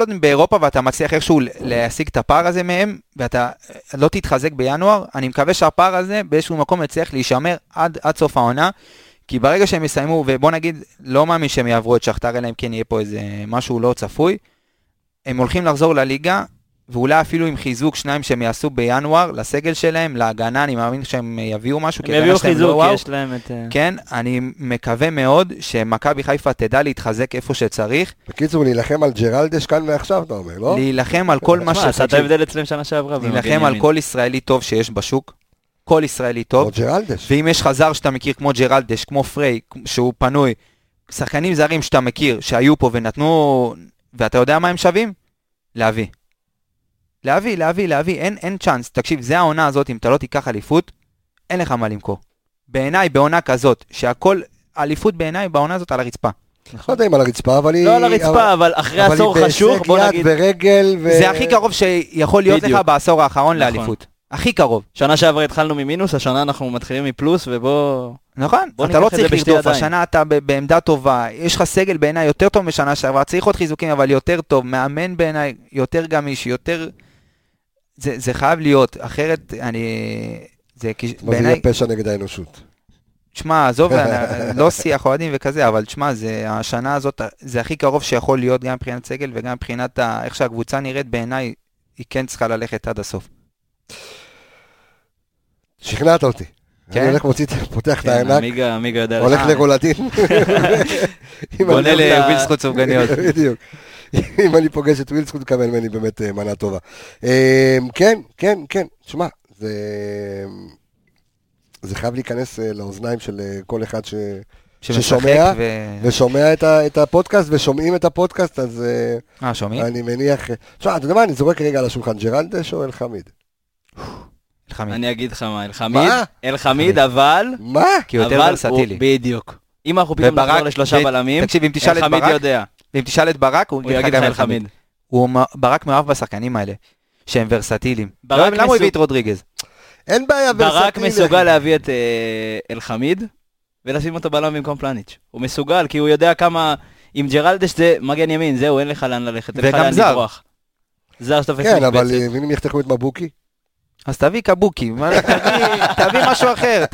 S2: עוד. הם, באירופה ואתה מצליח איכשהו להשיג את הפער הזה מהם, ואתה אה, לא תתחזק בינואר, אני מקווה שהפער הזה באיזשהו מקום יצליח להישמר עד, עד סוף העונה, כי ברגע שהם יסיימו, ובוא נגיד, לא מאמין שהם יעברו את שכתר, אלא אם כן יהיה פה איזה משהו לא צפוי, הם הולכים לחזור לליגה, ואולי אפילו עם חיזוק שניים שהם יעשו בינואר, לסגל שלהם, להגנה, אני מאמין שהם יביאו משהו, כי
S3: הם יביאו
S2: לא
S3: חיזוק,
S2: וואו.
S3: יש להם את... אה,
S2: כן, אני מקווה מאוד שמכבי חיפה תדע להתחזק איפה שצריך,
S1: בקיצור, להילחם על ג'רלדש כאן ועכשיו, אתה אומר, לא?
S2: להילחם על כל מה
S3: תשמע, עשה את
S2: תקשיב,
S3: ההבדל אצלם שנה שעברה.
S2: להילחם על. כל ישראלי טוב שיש בשוק. כל ישראלי טוב.
S1: או ג'רלדש.
S2: ואם יש לך זר שאתה מכיר כמו ג'רלדש, כמו פריי, שהוא פנוי, שחקנים זרים שאתה מכיר, שהיו פה ונתנו, ואתה יודע מה הם שווים? להביא. להביא, להביא, להביא, אין, אין צ'אנס. תקשיב, זה העונה הזאת, אם אתה לא תיקח אליפות, אין לך מה למכור. בעיניי, בעונה כזאת, שהכל, אליפות בעיניי בעונה הזאת על הרצפה.
S1: לא יודע אם על הרצפה, אבל היא...
S3: לא על הרצפה, אבל אחרי
S1: אבל
S3: עשור
S1: היא
S3: חשוך,
S1: בהישג
S3: בוא
S1: יד
S3: נגיד,
S1: ורגל ו...
S2: זה הכי קרוב שיכול להיות לך
S3: בדיוק.
S2: בעשור האחרון
S3: נכון.
S2: לאליפות. הכי קרוב.
S3: שנה שעברה התחלנו ממינוס, השנה אנחנו מתחילים מפלוס, ובוא...
S2: נכון,
S3: בוא
S2: אתה לא
S3: את
S2: צריך לרדוף. השנה אתה ב- בעמדה טובה, יש לך סגל בעיניי יותר טוב משנה שעברה, צריך עוד חיזוקים אבל יותר טוב, מאמן בעיניי יותר גמיש, יותר... זה, זה חייב להיות, אחרת אני... זה כי-
S1: מה זה
S2: בעיניי,
S1: יהיה פשע נגד האנושות?
S2: תשמע, עזוב, אני- לא שיח אוהדים וכזה, אבל תשמע, זה, השנה הזאת, זה הכי קרוב שיכול להיות גם מבחינת סגל וגם מבחינת ה, איך שהקבוצה נראית בעיניי, היא כן צריכה ללכת עד הסוף.
S1: שכנעת אותי.
S2: כן?
S1: אני הולך מוציא, פותח את
S3: כן,
S1: הענק,
S3: עמיגה עמיגה יודע...
S1: הולך. לגולדין.
S2: בונה
S1: אני-
S2: לווילסקוט סופגניות.
S1: בדיוק. אם אני פוגש את ווילסקוט, מקבל ממני באמת אה, מנה טובה. אה, כן, כן, כן, שמע, זה... זה חייב להיכנס אה, לאוזניים של כל אחד ש... ששומע,
S2: ו...
S1: ושומע את, ה... את הפודקאסט ושומעים את הפודקאסט, אז אה,
S2: שומעים?
S1: אני מניח... תשמע, אתה יודע מה, אני זורק רגע על השולחן, ג'רלדש או אלחמיד?
S2: אלחמיד.
S3: אני אגיד לך מה, אלחמיד,
S1: מה?
S3: אלחמיד, אבל...
S1: מה?
S2: כי הוא יותר ורסטילי.
S3: בדיוק. אם אנחנו פתאום
S2: וברק-
S3: נחזור לשלושה בלמים,
S2: תקשיב, אם תשאל את
S3: אלחמיד
S2: ברק,
S3: יודע.
S2: ואם תשאל את ברק, הוא
S3: הוא יגיד לך אלחמיד.
S2: הוא מ- ברק מאוהב בשחקנים האלה, שהם ורסטיליים.
S3: ברק
S2: לא, למה הוא הביא את רודריגז?
S1: אין בעיה,
S3: ברק
S1: ורסטילי.
S3: מסוגל להביא את אה, אלחמיד ולשים אותו בלם במקום פלניץ'. הוא מסוגל, כי הוא יודע כמה... עם ג'רלדש זה מגן ימין, זהו, אין לך לאן ללכת, אין לך
S2: וגם
S3: לאן
S2: זר.
S3: לברוח. זר שתופס
S1: כן, אבל
S3: משבצת.
S1: אה, יחתכו את מבוקי?
S2: אז תביא קבוקי, תביא- משהו אחר,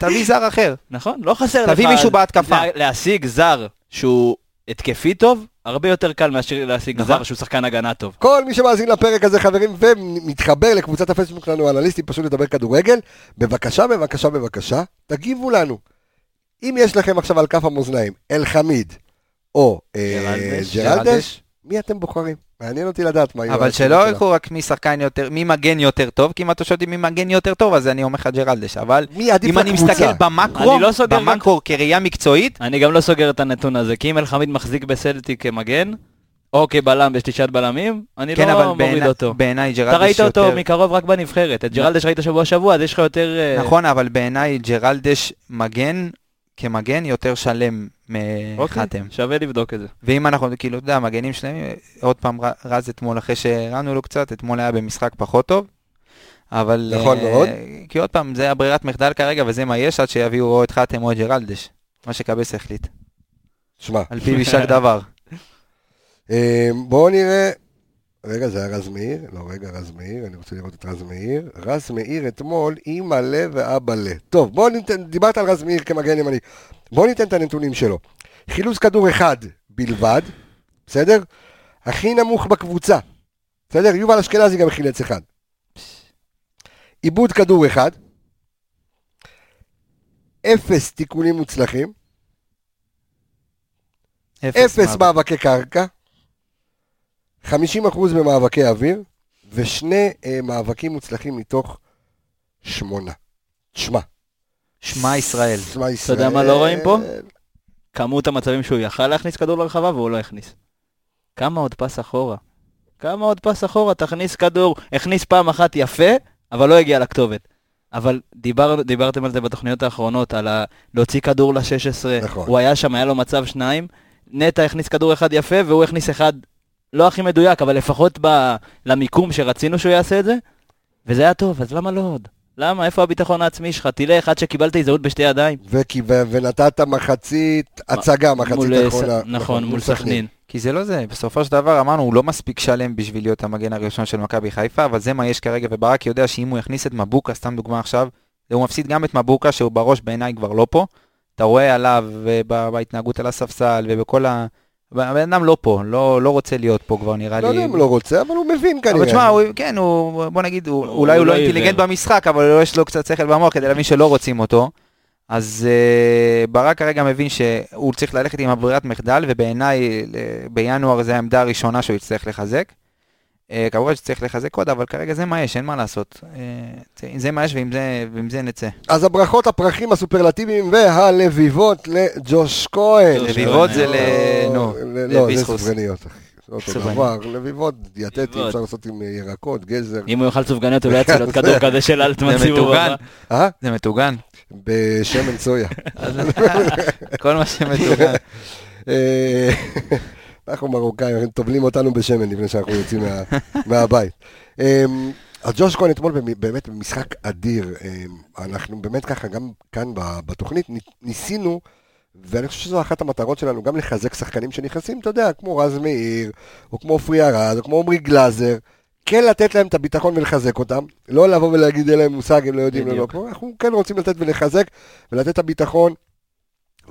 S2: תביא זר אחר.
S3: נכון, לא חסר לך...
S2: תביא מישהו בהתקפה.
S3: לה- להשיג זר שהוא התקפי טוב, הרבה יותר קל מאשר להשיג
S2: נכון.
S3: זר שהוא שחקן הגנה טוב.
S1: כל מי שמאזין לפרק הזה, חברים, ומתחבר לקבוצת הפייסבוק שלנו, אנליסטים, פשוט לדבר כדורגל, בבקשה, בבקשה, בבקשה, תגיבו לנו. אם יש לכם עכשיו על כף המאזניים אלחמיד או אה,
S3: ג'רלדש.
S1: ג'רלדש, מי אתם בוחרים? מעניין אותי לדעת מה יהיו
S2: אבל שלא. ילכו רק מי שחקן יותר, מי מגן יותר טוב, כי אם אתה שואל מי מגן יותר טוב, אז אני אומר לך ג'רלדש. אבל
S1: מי עדיף
S2: אם אני
S1: לקבוצה?
S2: מסתכל במקרו,
S3: אני לא סוגר גם-
S2: במקרו כראייה מקצועית,
S3: אני גם לא סוגר את הנתון הזה, כי אם אלחמיד מחזיק בסלטי כמגן, או כבלם בשלישת בלמים, אני
S2: כן,
S3: לא מוריד
S2: בעיני-
S3: אותו.
S2: בעיניי
S3: אתה
S2: ג'רלדש
S3: ראית אותו
S2: יותר...
S3: מקרוב רק בנבחרת, את ג'רלדש ראית שבוע שבוע, אז יש לך יותר... אה,
S2: נכון, אבל בעיניי ג'רלדש מגן, כמגן יותר שלם
S3: אוקיי,
S2: מחתם.
S3: שווה לבדוק את זה.
S2: ואם אנחנו, כאילו, אתה יודע, מגנים שלמים, עוד פעם ר- רז אתמול, אחרי שהרענו לו קצת, אתמול היה במשחק פחות טוב. אבל...
S1: נכון
S2: אה,
S1: מאוד.
S2: כי עוד פעם, זה הברירת מחדל כרגע, וזה מה יש עד שיביאו או את חתם או את ג'רלדש. מה שקבס החליט.
S1: שמע,
S2: על פיו יישק דבר.
S1: אה, בואו נראה, רגע, זה היה רז מאיר? לא, רגע, רז מאיר, אני רוצה לראות את רז מאיר. רז מאיר אתמול, אימא לה ואבא לה. טוב, בואו ניתן, דיברת על רז מאיר כמגן ימני. בואו ניתן את הנתונים שלו. חילוץ כדור אחד בלבד, בסדר? הכי נמוך בקבוצה. בסדר? יובל אשכנזי גם חילץ אחד. עיבוד כדור אחד. אפס תיקונים מוצלחים. אפס
S2: מאבק.
S1: מאבקי קרקע, 50% במאבקי אוויר, ושני אה, מאבקים מוצלחים מתוך שמונה. שמע.
S2: שמע ישראל.
S1: שמע ישראל.
S3: יודע מה לא רואים פה? כמות המצבים שהוא יכל להכניס כדור לרחבה והוא לא הכניס. כמה עוד פס אחורה? כמה עוד פס אחורה? תכניס כדור, הכניס פעם אחת יפה, אבל לא הגיע לכתובת. אבל דיבר, דיברתם על זה בתוכניות האחרונות, על ה... להוציא כדור ל-16,
S1: נכון.
S3: הוא היה שם, היה לו מצב שניים, נטע הכניס כדור אחד יפה, והוא הכניס אחד לא הכי מדויק, אבל לפחות ב... למיקום שרצינו שהוא יעשה את זה, וזה היה טוב, אז למה לא עוד? למה? איפה הביטחון העצמי שלך? תלך עד שקיבלת הזדמנות בשתי ידיים.
S1: וכי, ו- ונתת מחצית, הצגה, מחצית
S3: מול, אה,
S1: האחרונה.
S3: ס- נכון, מול סכנין.
S2: כי זה לא זה, בסופו של דבר אמרנו, הוא לא מספיק שלם בשביל להיות המגן הראשון של מכבי חיפה, אבל זה מה יש כרגע, וברק יודע שאם הוא יכניס את מבוקה, סתם דוגמה עכשיו, הוא מפסיד גם את מבוקה, שהוא בראש בעיניי כבר לא פה. אתה רואה עליו, ובהתנהגות על הספסל, ובכל ה... הבן אדם לא פה, לא, לא רוצה להיות פה כבר נראה
S1: לא
S2: לי.
S1: יודע אם הוא לא רוצה, אבל הוא מבין כנראה.
S2: אבל תשמע, הוא, כן, הוא, בוא נגיד, הוא,
S3: הוא
S2: אולי הוא
S3: לא
S2: לא אינטליגנט
S3: עיוור.
S2: במשחק, אבל יש לו קצת שכל במוח כדי להבין שלא רוצים אותו. אז uh, ברק כרגע מבין שהוא צריך ללכת עם הברירת מחדל, ובעיניי בינואר זו העמדה הראשונה שהוא יצטרך לחזק. Uh, אה, כמובן שצריך לחזק עוד, אבל כרגע זה מה יש, אין מה לעשות. אה, זה- מה יש ועם זה- ועם זה נצא.
S1: אז הברכות, הפרחים הסופרלטיביים והלביבות לג'וש כהן.
S2: לביבות. זה ל... נו,
S1: לא, זה. סופגניות. אותו. דבר, לביבות דיאטטי. אפשר לעשות עם ירקות, גזר.
S3: אם הוא יאכל סופגניות, הוא לא עוד
S1: זה-
S3: כדור כזה של אלטמן
S2: זה
S3: סיבוב
S2: מטוגן.
S3: הבא.
S1: אה?
S2: זה מטוגן.
S1: בשמן סויה.
S2: כל מה שמטוגן.
S1: אנחנו מרוקאים, הם טובלים אותנו בשמן לפני שאנחנו יוצאים מה- מהבית. אה, אז ג'וש כהן אתמול באמת במשחק אדיר. אה, אנחנו באמת ככה, גם כאן בתוכנית, ני- ניסינו, ואני חושב שזו אחת המטרות שלנו, גם לחזק שחקנים שנכנסים, אתה יודע, כמו רז מאיר, או כמו עופרי ארד, או כמו עמרי גלאזר. כן לתת להם את הביטחון ולחזק אותם, לא לבוא ולהגיד אין להם מושג, הם לא יודעים, לא...
S3: בדיוק.
S1: אנחנו כן רוצים לתת ולחזק, ולתת את הביטחון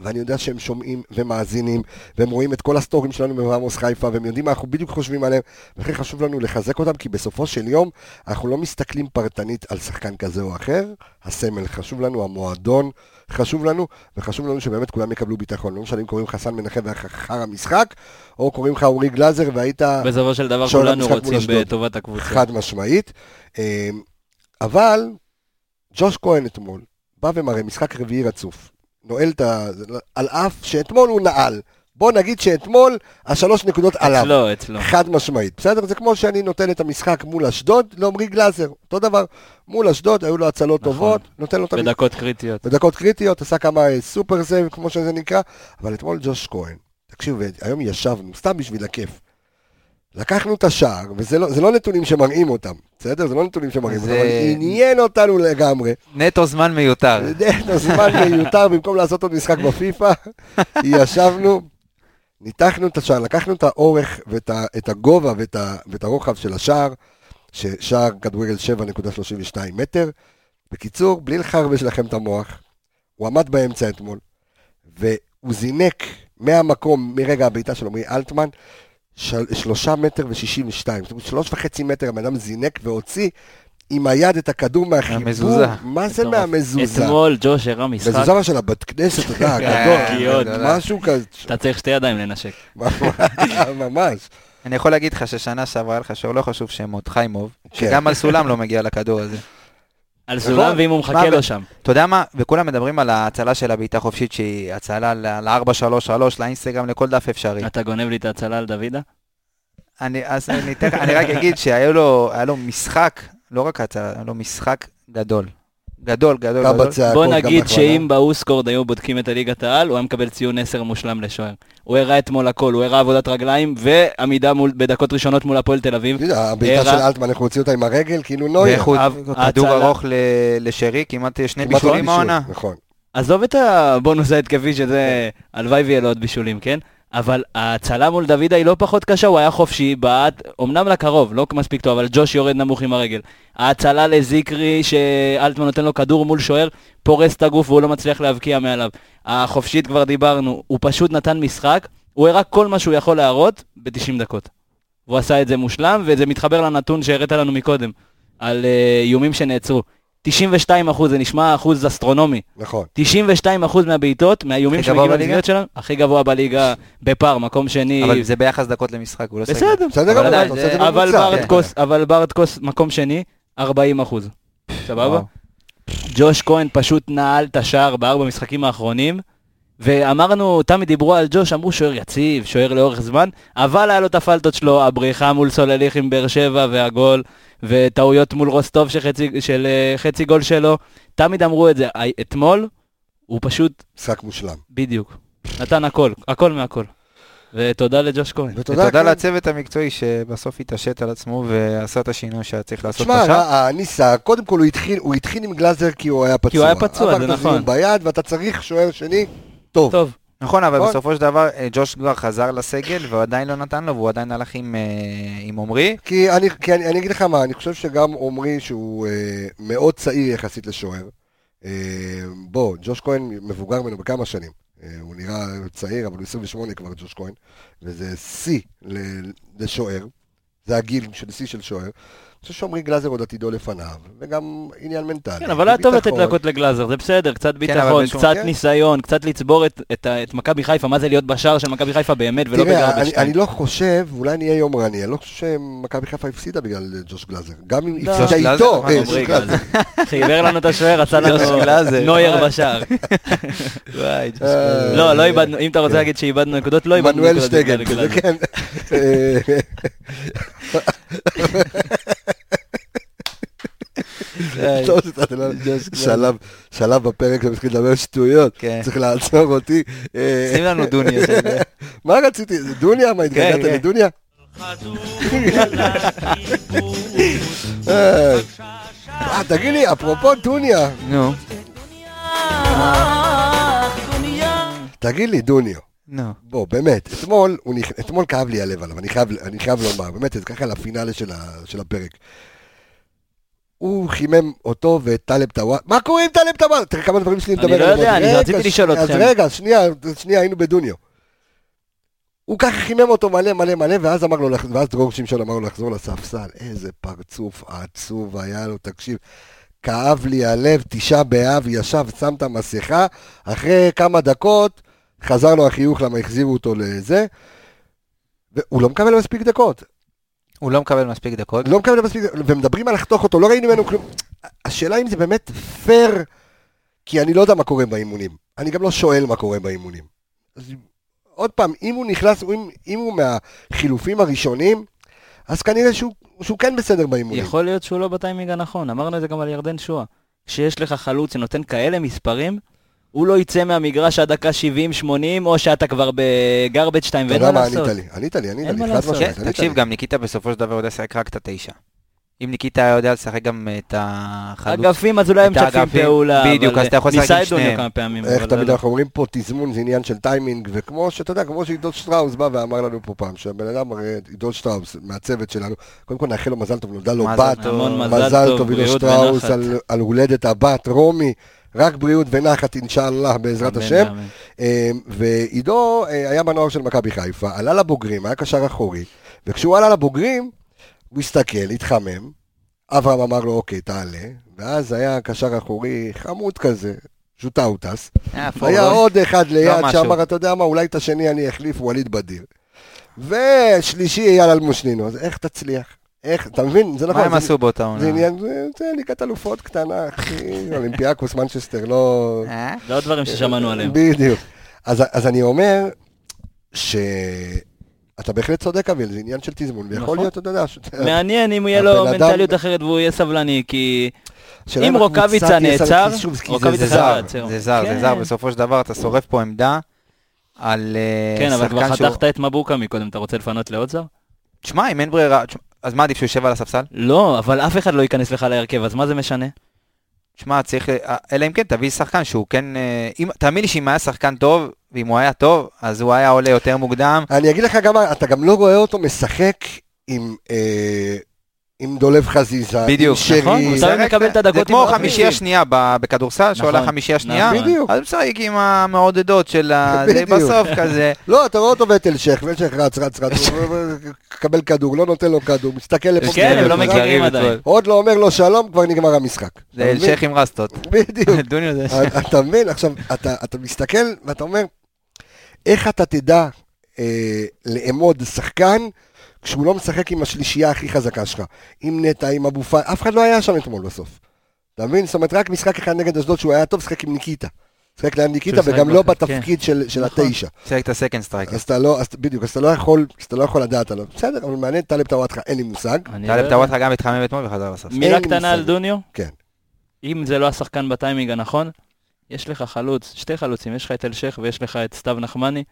S1: ואני יודע שהם שומעים ומאזינים, והם רואים את כל הסטורים שלנו במעמוס חיפה, והם יודעים מה אנחנו בדיוק חושבים עליהם, ולכן חשוב לנו לחזק אותם, כי בסופו של יום אנחנו לא מסתכלים פרטנית על שחקן כזה או אחר, הסמל חשוב לנו, המועדון חשוב לנו, וחשוב לנו שבאמת כולם יקבלו ביטחון. לא משנה אם קוראים לך סן מנחם ואחר המשחק, או קוראים לך אורי גלאזר והיית
S3: בסופו של דבר כולנו רוצים. בטובת הקבוצה.
S1: חד משמעית. אה, אבל ג'וש כהן אתמול בא ומראה משחק רביעי רצוף. נועל את ה... על אף שאתמול הוא נעל. בוא נגיד שאתמול השלוש נקודות עליו.
S3: אצלו, אצלו.
S1: חד משמעית, בסדר? זה כמו שאני נותן את המשחק מול אשדוד לעמרי גלאזר, אותו דבר. מול אשדוד היו לו הצלות
S3: נכון.
S1: טובות, נותן לו את המשחק.
S3: בדקות קריטיות.
S1: בדקות קריטיות, עשה כמה אה, super save, כמו שזה נקרא, אבל אתמול ג'וש כהן, תקשיבו, היום ישבנו, סתם בשביל הכיף. לקחנו את השער, וזה לא, לא נתונים שמראים אותם, בסדר? זה לא נתונים שמראים
S2: זה-
S1: אותם, אבל עניין אותנו לגמרי.
S2: נטו זמן מיותר.
S1: את הזמן מיותר, במקום לעשות עוד משחק בפיפא, ישבנו, ניתחנו את השער, לקחנו את האורך ואת ה, את הגובה ואת, ה, ואת הרוחב של השער, ששער כדורגל 7.32 מטר. בקיצור, בלי לחרבש לכם את המוח, הוא עמד באמצע אתמול, והוא זינק מהמקום, מרגע הבעיטה של עמרי אלטמן, של, שלושה מטר ושישים ושתיים. זאת אומרת, שלוש וחצי מטר הבן אדם זינק והוציא עם היד את הכדור מהחיבור.
S2: מהמזוזה.
S1: מה זה. מהמזוזה?
S3: אתמול ג'וש הראה משחק,
S1: מזוזה מה של הבת כנסת, אתה יודע,
S2: כן,
S1: הגדול. משהו כזה,
S3: אתה צריך שתי ידיים לנשק.
S1: ממש.
S2: אני יכול להגיד לך ששנה שעברה היה לך שוער לא חשוב שמות, חיימוב,
S1: כן.
S2: שגם על סולם לא מגיע לכדור הזה.
S3: על
S1: נכון.
S3: סולם, ואם הוא מחכה לו שם.
S2: אתה יודע מה? וכולם מדברים על ההצלה של הבעיטה חופשית שהיא הצלה ל-433, לאינסטגרם, לכל דף אפשרי.
S3: אתה גונב לי את ההצלה על דוידה?
S2: אני, אז אני, לך- אני רק אגיד שהיה לו, לו משחק, לא רק הצלה, היה לו משחק גדול. גדול, גדול, גדול.
S1: בצעקות,
S3: בוא נגיד. שאם באוסקורד היו בודקים את הליגת העל, הוא היה מקבל ציון 10 מושלם לשוער. הוא הראה אתמול הכל, הוא הראה עבודת רגליים ועמידה מול- בדקות ראשונות מול הפועל תל אביב.
S1: הבעיטה של אלטמן, איך הוא הוציא אותה עם הרגל, כאילו
S2: הוא,
S3: הב-
S2: כדור ארוך ל- לשרי, כמעט שני
S1: כמעט
S2: בישולים העונה.
S1: נכון.
S3: עזוב את הבונוס ההתקפי שזה, הלוואי ויהיה לו עוד בישולים, כן? אבל ההצלה מול דוידה היא לא פחות קשה, הוא היה חופשי, בעט, אמנם לקרוב, לא מספיק טוב, אבל ג'וש יורד נמוך עם הרגל. ההצלה לזיקרי, שאלטמן נותן לו כדור מול שוער, פורס את הגוף והוא לא מצליח להבקיע מעליו. החופשית כבר דיברנו, הוא פשוט נתן משחק, הוא הראה כל מה שהוא יכול להראות ב-90 דקות. והוא עשה את זה מושלם, וזה מתחבר לנתון שהראית לנו מקודם, על אה, איומים שנעצרו. 92 אחוז, זה נשמע אחוז אסטרונומי.
S1: נכון.
S3: 92% מהבעיטות, מהאיומים שמגיעים? למסגרת שלנו, הכי גבוה בליגה בפער, מקום שני.
S2: אבל זה ביחס דקות למשחק, הוא לא שיחק.
S3: בסדר,
S1: בסדר
S2: אבל
S1: גמור,
S2: עדיין,
S1: אתה עושה את זה
S2: זה-
S3: אבל אבל ברטקוס מקום שני, 40 אחוז. סבבה? ג'וש כהן פשוט נעל את השער בארבע משחקים האחרונים, ואמרנו, תמיד דיברו על ג'וש, אמרו שוער יציב, שוער לאורך זמן, אבל היה לו את הפלטות שלו, הבריחה מול סולליך עם באר שבע והגול, וטעויות מול רוסטוב שחצי, של אה, חצי גול שלו, תמיד אמרו את זה. אה, אתמול, הוא פשוט
S1: משחק מושלם.
S3: בדיוק. נתן הכל, הכל מהכל. ותודה לג'וש כהן.
S1: ותודה
S2: ותודה
S1: כן.
S2: לצוות המקצועי שבסוף התעשת על עצמו ועשה את השינוי שהיה צריך לעשות
S1: תשמע,
S2: בשער.
S1: ה- הניסה, קודם כל הוא התחיל, הוא התחיל עם גלאזר כי הוא היה פצוע.
S3: כי הוא היה פצוע, זה נכון.
S1: ביד, ואתה צריך שוער שני טוב.
S3: טוב,
S2: נכון, אבל
S1: נכון.
S2: בסופו של דבר אה, ג'וש כבר חזר לסגל והוא עדיין לא נתן לו והוא עדיין הלך עם, אה, עם עמרי.
S1: כי אני, כי אני, אני אגיד לך מה, אני חושב שגם עמרי שהוא אה, מאוד צעיר יחסית לשוער. אה, בוא, ג'וש כהן מבוגר ממנו בכמה שנים. אה, הוא נראה צעיר, אבל הוא 28 כבר, ג'וש כהן, וזה שיא לשוער. זה הגיל של שיא של שוער. חושב שעמרי גלאזר עוד עתידו לפניו, וגם עניין מנטלי.
S3: כן, אבל היה טוב לתת. דקות לגלאזר, זה בסדר, קצת
S2: אבל
S3: ביטחון, קצת
S1: כן.
S3: ניסיון, קצת לצבור את- את ה- את מכבי חיפה, מה זה להיות בשער של מכבי חיפה באמת, ולא
S1: תראה,
S3: בגרבג'
S1: אני,
S3: 2.
S1: אני לא חושב, אולי נהיה יומרני, אני לא חושב שמכבי חיפה הפסידה בגלל אה, ג'וש גלאזר. גם אם
S3: לא.
S1: הפסידה? איתו, אה.
S3: חיבר לנו את השוער, רצה לנו. נויר בשער.
S1: אה,
S3: לא, לא איבדנו, אם אתה רוצה
S1: כן.
S3: להגיד שאיבדנו נקודות, לא איבדנו
S1: מנואל
S3: נקודות.
S1: שטגן,
S3: בגלל
S1: כזה,
S3: גלאזר.
S1: כן. אה, טוב, אתה לא- שלב- שלב בפרק שאתה מתחיל לדבר שטויות,
S2: כן.
S1: צריך לעצור אותי. אה,
S2: שים לנו דוניה.
S1: מה רציתי? דוניה? מה, התגעגעת
S2: כן.
S1: לדוניה? אה, אה, תגיד לי, אפרופו דוניה,
S2: נו,
S1: תגיד לי, דוניו,
S2: נו.
S1: בוא, באמת, אתמול, כאב לי הלב עליו, אני חייב, לומר, באמת, זה ככה לפינאלה של, ה, של הפרק. הוא חימם אותו ואת טלב טוואט, מה קורה עם טלב טוואט? תראה כמה דברים שלי
S3: אני
S1: לדבר
S3: לא. יודע, אני רציתי לשאול
S1: אז
S3: אתכם.
S1: רגע, שנייה, שנייה, היינו בדוניו. הוא ככה חימם אותו מלא מלא מלא, ואז אמר לו, ואז דרור שמשון אמר לו לחזור לספסל. איזה פרצוף עצוב היה לו, תקשיב. כאב לי הלב, תשעה באב, ישב, שם את המסכה, אחרי כמה דקות חזר לו החיוך למה החזירו אותו לזה, והוא לא מקבל מספיק דקות.
S2: הוא לא מקבל מספיק דקות.
S1: לא מקבל מספיק, ומדברים על לחתוך אותו, לא ראינו ממנו כלום. השאלה אם זה באמת פייר, כי אני לא יודע מה קורה באימונים. אני גם לא שואל מה קורה באימונים. אז עוד פעם, אם הוא נכנס, אם, אם הוא מהחילופים הראשונים, אז כנראה שהוא, שהוא כן בסדר באימונים.
S3: יכול להיות שהוא לא בטיימינג הנכון, אמרנו את זה גם על ירדן שואה. כשיש לך חלוץ שנותן כאלה מספרים, הוא לא יצא מהמגרש עד דקה 70-80, או שאתה כבר בגרבג' 2
S1: אתה
S3: ואין
S1: יודע
S3: מה
S1: מה
S3: לעשות.
S1: ענית לי? ענית לי, ענית
S3: אין
S1: לי,
S3: מה
S1: חד
S3: לעשות.
S1: משמעית,
S2: כן, תקשיב. גם ניקיטה בסופו של דבר יודע לשחק רק את התשע. אם ניקיטה היה יודע לשחק גם את החלוץ...
S3: אגפים, אז אולי הם משתפים פעולה.
S2: בדיוק, אז אתה יכול לשחק עם שניהם.
S3: כמה פעמים.
S1: איך תמיד
S3: לא.
S1: אנחנו אומרים פה תזמון זה עניין של טיימינג, וכמו שאתה יודע, כמו שעידו שטראוס בא ואמר לנו פה פעם, שהבן אדם, עידו שטראוס, מהצוות שלנו, קודם כל נאחל לו מזל טוב, נולדה לו בת, מזל טוב, עידו שטראוס, על הולדת הבת, רומי, רק בריאות ונחת, אינשאללה, בעזרת
S3: אמן
S1: השם. אה, ועידו אה, היה בנוער של מכבי חיפה, עלה לבוגרים, היה קשר אחורי, וכשהוא עלה לבוגרים, הוא הסתכל, התחמם, אברהם אמר לו, אוקיי, תעלה, ואז היה קשר אחורי חמוד כזה, ז'וטאוטס,
S2: אה,
S1: היה
S2: לא-
S1: עוד אחד ליד
S2: משהו.
S1: שאמר, אתה יודע מה, אולי את השני אני אחליף, ווליד בדיר. ושלישי אייל אלמושנינו, אז איך תצליח? איך, אתה מבין? זה נכון.
S2: מה הם
S1: זה-
S2: עשו באותה
S1: זה
S2: עונה?
S1: עניין, זה- זה ליגת אלופות קטנה, אחי, אולימפיאקוס, מנצ'סטר, לא...
S2: אה?
S3: זה עוד דברים ששמענו עליהם.
S1: בדיוק. אז, אז אני אומר שאתה בהחלט צודק, אביל, זה עניין של תזמון, ויכול
S3: נכון.
S1: להיות, אתה יודע, ש...
S3: מעניין אם יהיה לו מנטליות אחרת והוא יהיה סבלני, כי אם רוקאביצה נעצר,
S1: זה
S3: רוקאביצה
S2: זה
S3: חייב
S2: זר,
S3: לעצר.
S2: זה זר, זה
S3: כן.
S2: זר, בסופו של דבר אתה שורף פה עמדה על אה,
S3: כן, אבל כבר
S2: שחקן שהוא...
S3: חתכת את מבוקה מקודם, אתה רוצה לפנות לעוד זר?
S2: תשמע, אם אין ברירה, אז מה עדיף שהוא יושב על הספסל?
S3: לא, אבל אף אחד לא ייכנס לך להרכב, אז מה זה משנה?
S2: תשמע, צריך, אה, אלא אם כן תביא שחקן שהוא כן, אה, אם- תאמין לי שאם היה שחקן טוב, ואם הוא היה טוב, אז הוא היה עולה יותר מוקדם.
S1: אני אגיד לך גם, אתה גם לא רואה אותו משחק עם, אה, עם דולב חזיזה,
S2: בדיוק,
S1: עם שרי.
S3: נכון, הוא מקבל את הדקות
S2: זה כמו. חמישייה שנייה בכדורסל, שעולה
S3: נכון,
S2: חמישייה שנייה,
S3: נכון.
S1: בדיוק.
S2: אז הוא משחק עם המעודדות של ה... בסוף כזה.
S1: לא, אתה רואה אותו ואת אלשך, ואלשך רץ, רץ, רץ, הוא מקבל כדור, לא נותן לו כדור, מסתכל לפה.
S3: כן, הם לא
S1: לפה.
S3: מכירים
S2: את
S3: עדיין.
S1: עוד לא אומר לו שלום, כבר נגמר המשחק.
S2: זה? אלשך עם רסטות.
S1: בדיוק. אתה מבין? עכשיו, אתה, אתה מסתכל ואתה אומר, איך אתה תדע אה, לאמוד שחקן כשהוא לא משחק עם השלישייה הכי חזקה שלך? עם נטע, עם אבו פאני, אף אחד לא היה שם אתמול בסוף. אתה מבין? זאת אומרת, רק משחק אחד נגד אשדוד שהוא היה טוב, שחק עם ניקיטה. שחק ליד ניקיטה, וגם
S3: שחק
S1: לא בתפקיד של, של
S3: נכון.
S1: התשע.
S2: שיחק את ה second striker.
S1: אז אתה לא, בדיוק, אז אתה לא יכול, אתה לא יכול לדעת עליו. בסדר, אבל מעניין, טלב טוואטחה, אין לי מושג.
S3: אני
S2: טלב
S3: לא-
S2: טוואטחה גם התחמם אתמול וחזר לספסל.
S3: מילה קטנה על. דוניו,
S1: כן.
S3: אם זה לא השחקן בטיימינג הנכון, יש לך חלוץ, שתי חלוצים, יש לך את אלשיך ויש לך את סתיו נחמני.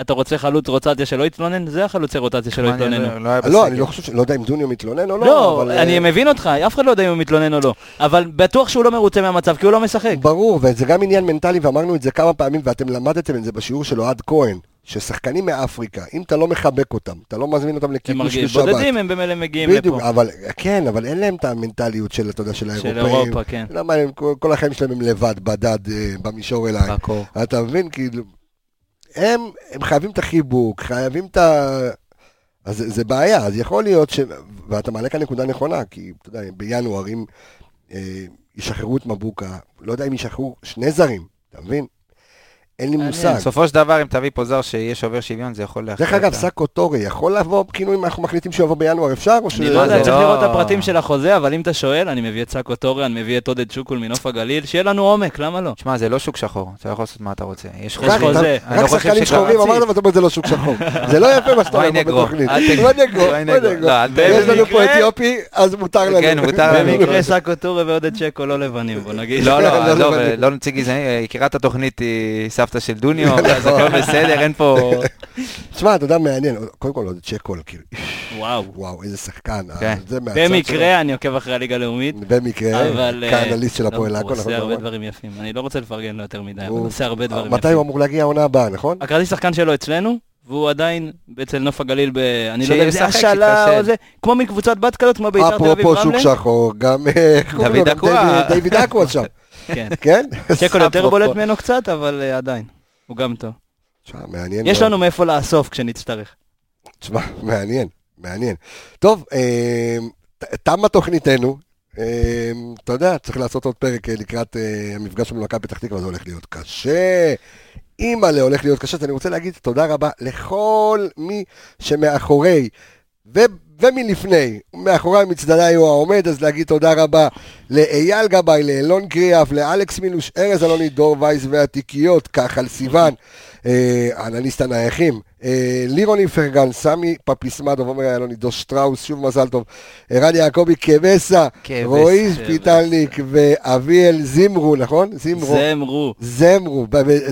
S3: אתה רוצה חלוץ רוטציה שלא יתלונן? זה החלוצי רוטציה שלא יתלוננו.
S2: לא
S1: לא. אני לא חושב, לא יודע אם דוניו מתלונן או לא,
S3: לא,
S1: אבל...
S3: אני
S1: אה,
S3: מבין אותך, אף אחד לא יודע אם הוא מתלונן או לא. אבל בטוח שהוא לא מרוצה מהמצב, כי הוא לא משחק.
S1: ברור, וזה גם עניין מנטלי, ואמרנו את זה כמה פעמים, ואתם למדתם את זה בשיעור של אוהד כהן, ששחקנים מאפריקה, אם אתה לא מחבק אותם, אתה לא מזמין אותם
S3: הם
S1: לכיבוש
S3: מרגישים
S1: בשבת.
S3: בודדים, הם במילא מגיעים
S1: בדיוק,
S3: לפה.
S1: אבל, כן, אבל אין להם את המנטליות של, אתה יודע, של
S3: של
S1: האירופאים.
S3: אירופה, כן.
S1: לא כל, כל החיים שלהם הם לבד, בדד, אה, במישור אליי. אתה מבין, כאילו, הם, הם חייבים את החיבוק, חייבים את ה... אז זה, זה בעיה, אז יכול להיות ש... ואתה מעלה כאן נקודה נכונה, כי אתה יודע, בינואר, אם אה, ישחררו את מבוקה, לא יודע אם ישחררו שני זרים, אתה מבין? אין לי. מושג.
S2: בסופו של דבר, אם תביא פה זר שיהיה שובר שוויון, זה יכול להכריע.
S1: דרך אגב. סאקו טורי יכול לבוא, כאילו אם אנחנו מחליטים שהוא יבוא בינואר, אפשר? או ש...
S3: אני לא יודע, צריך
S2: לא-
S3: לראות את הפרטים של החוזה, אבל אם אתה שואל, אני מביא את סאקו טורי, אני מביא את עודד שוקול מנוף הגליל, שיהיה לנו עומק, למה לא?
S2: תשמע, זה לא שוק שחור, אתה יכול לעשות מה אתה רוצה. יש חוזה.
S1: רק
S2: לא חושב
S1: שחקנים שחורים, אמרת ואתה אומר זה לא שוק שחור. זה לא יפה מה שאתה אומר. בתוכנית.
S2: לא,
S1: יש לנו פה אתיופי, אז מותר לנו.
S2: כן, מותר לנו.
S3: במקרה סאקו טורי ועודד שקו לא לבנים, בוא נגיד.
S2: לא,
S1: לא,
S2: לא,
S1: לא
S2: עזוב,
S1: בדיוק.
S2: לא נציג גזעני, יקירת התוכנית היא סבתא של דוניו, אז הכל בסדר, אין פה...
S1: תשמע, אתה יודע, מעניין. קודם כל, עוד צ'קול, כאילו,
S3: וואו.
S1: וואו, איזה שחקן.
S2: כן.
S1: שלו.
S3: במקרה אני עוקב אחרי הליגה הלאומית,
S1: במקרה,
S3: אבל... אה,
S1: כאנליסט של
S3: לא,
S1: הפועל עכו,
S3: הוא עושה
S1: נכון?
S3: הרבה. דברים יפים. אני לא רוצה לפרגן לו יותר מדי, אבל
S1: הוא-
S3: עושה הרבה דברים
S1: מתי
S3: יפים.
S1: הוא אמור להגיע העונה הבאה, נכון?
S3: הכרטיס שחקן שלו אצלנו, והוא עדיין אצל נוף הגליל ב... אני לא יודע אם זה השאלה. או זה, כמו מקבוצת בת כזאת, כמו בית"ר תל אביב
S1: אפרופו שוק
S3: רמלה.
S1: שחור, גם אה?
S2: דוד אקווה.
S1: דיוויד אקווה שם,
S3: כן.
S1: כן?
S3: שקול יותר. בולט ממנו קצת, אבל אה, עדיין. הוא גם טוב.
S1: תשמע, מעניין.
S3: יש. לנו מאיפה לאסוף כשנצטרך.
S1: תשמע, מעניין, מעניין. טוב, ת- תמה תוכניתנו. אתה יודע, צריך לעשות עוד פרק אה, לקראת אה, המפגש שלנו במכבי פתח תקווה, זה הולך להיות קשה. אימא'לה, הולך להיות קשה. אז אני רוצה להגיד תודה רבה לכל מי שמאחורי ומלפני, מאחורי מצדדיי הוא העומד, אז להגיד תודה רבה לאייל גבאי, לאלון קריאף, לאלכס מילוש, ארז אלוני, דור וייס והתיקיות, כחל סיוון, אה, אנליסט הנייחים, אה, לירון איפרגן, סמי פפיסמדוב, עומר אלוני, דו שטראוס, שוב מזל טוב, ערן יעקבי קבסה. רועי. פיטלניק ואביאל זימרו, נכון? זימרו.
S3: זמרו.
S1: זמרו.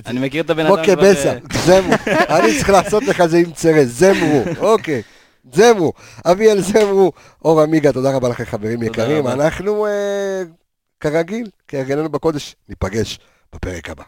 S3: אני מכיר את הבן
S1: כמו
S3: אדם כבר...
S1: קבסה, זמרו. אני צריך לעשות לך זה עם צרס, זמרו, אוקיי. זמרו, אביאל זמרו, אור עמיגה, תודה רבה לכם חברים יקרים. אנחנו, אה, כרגיל, כהרגלנו בקודש, ניפגש בפרק הבא.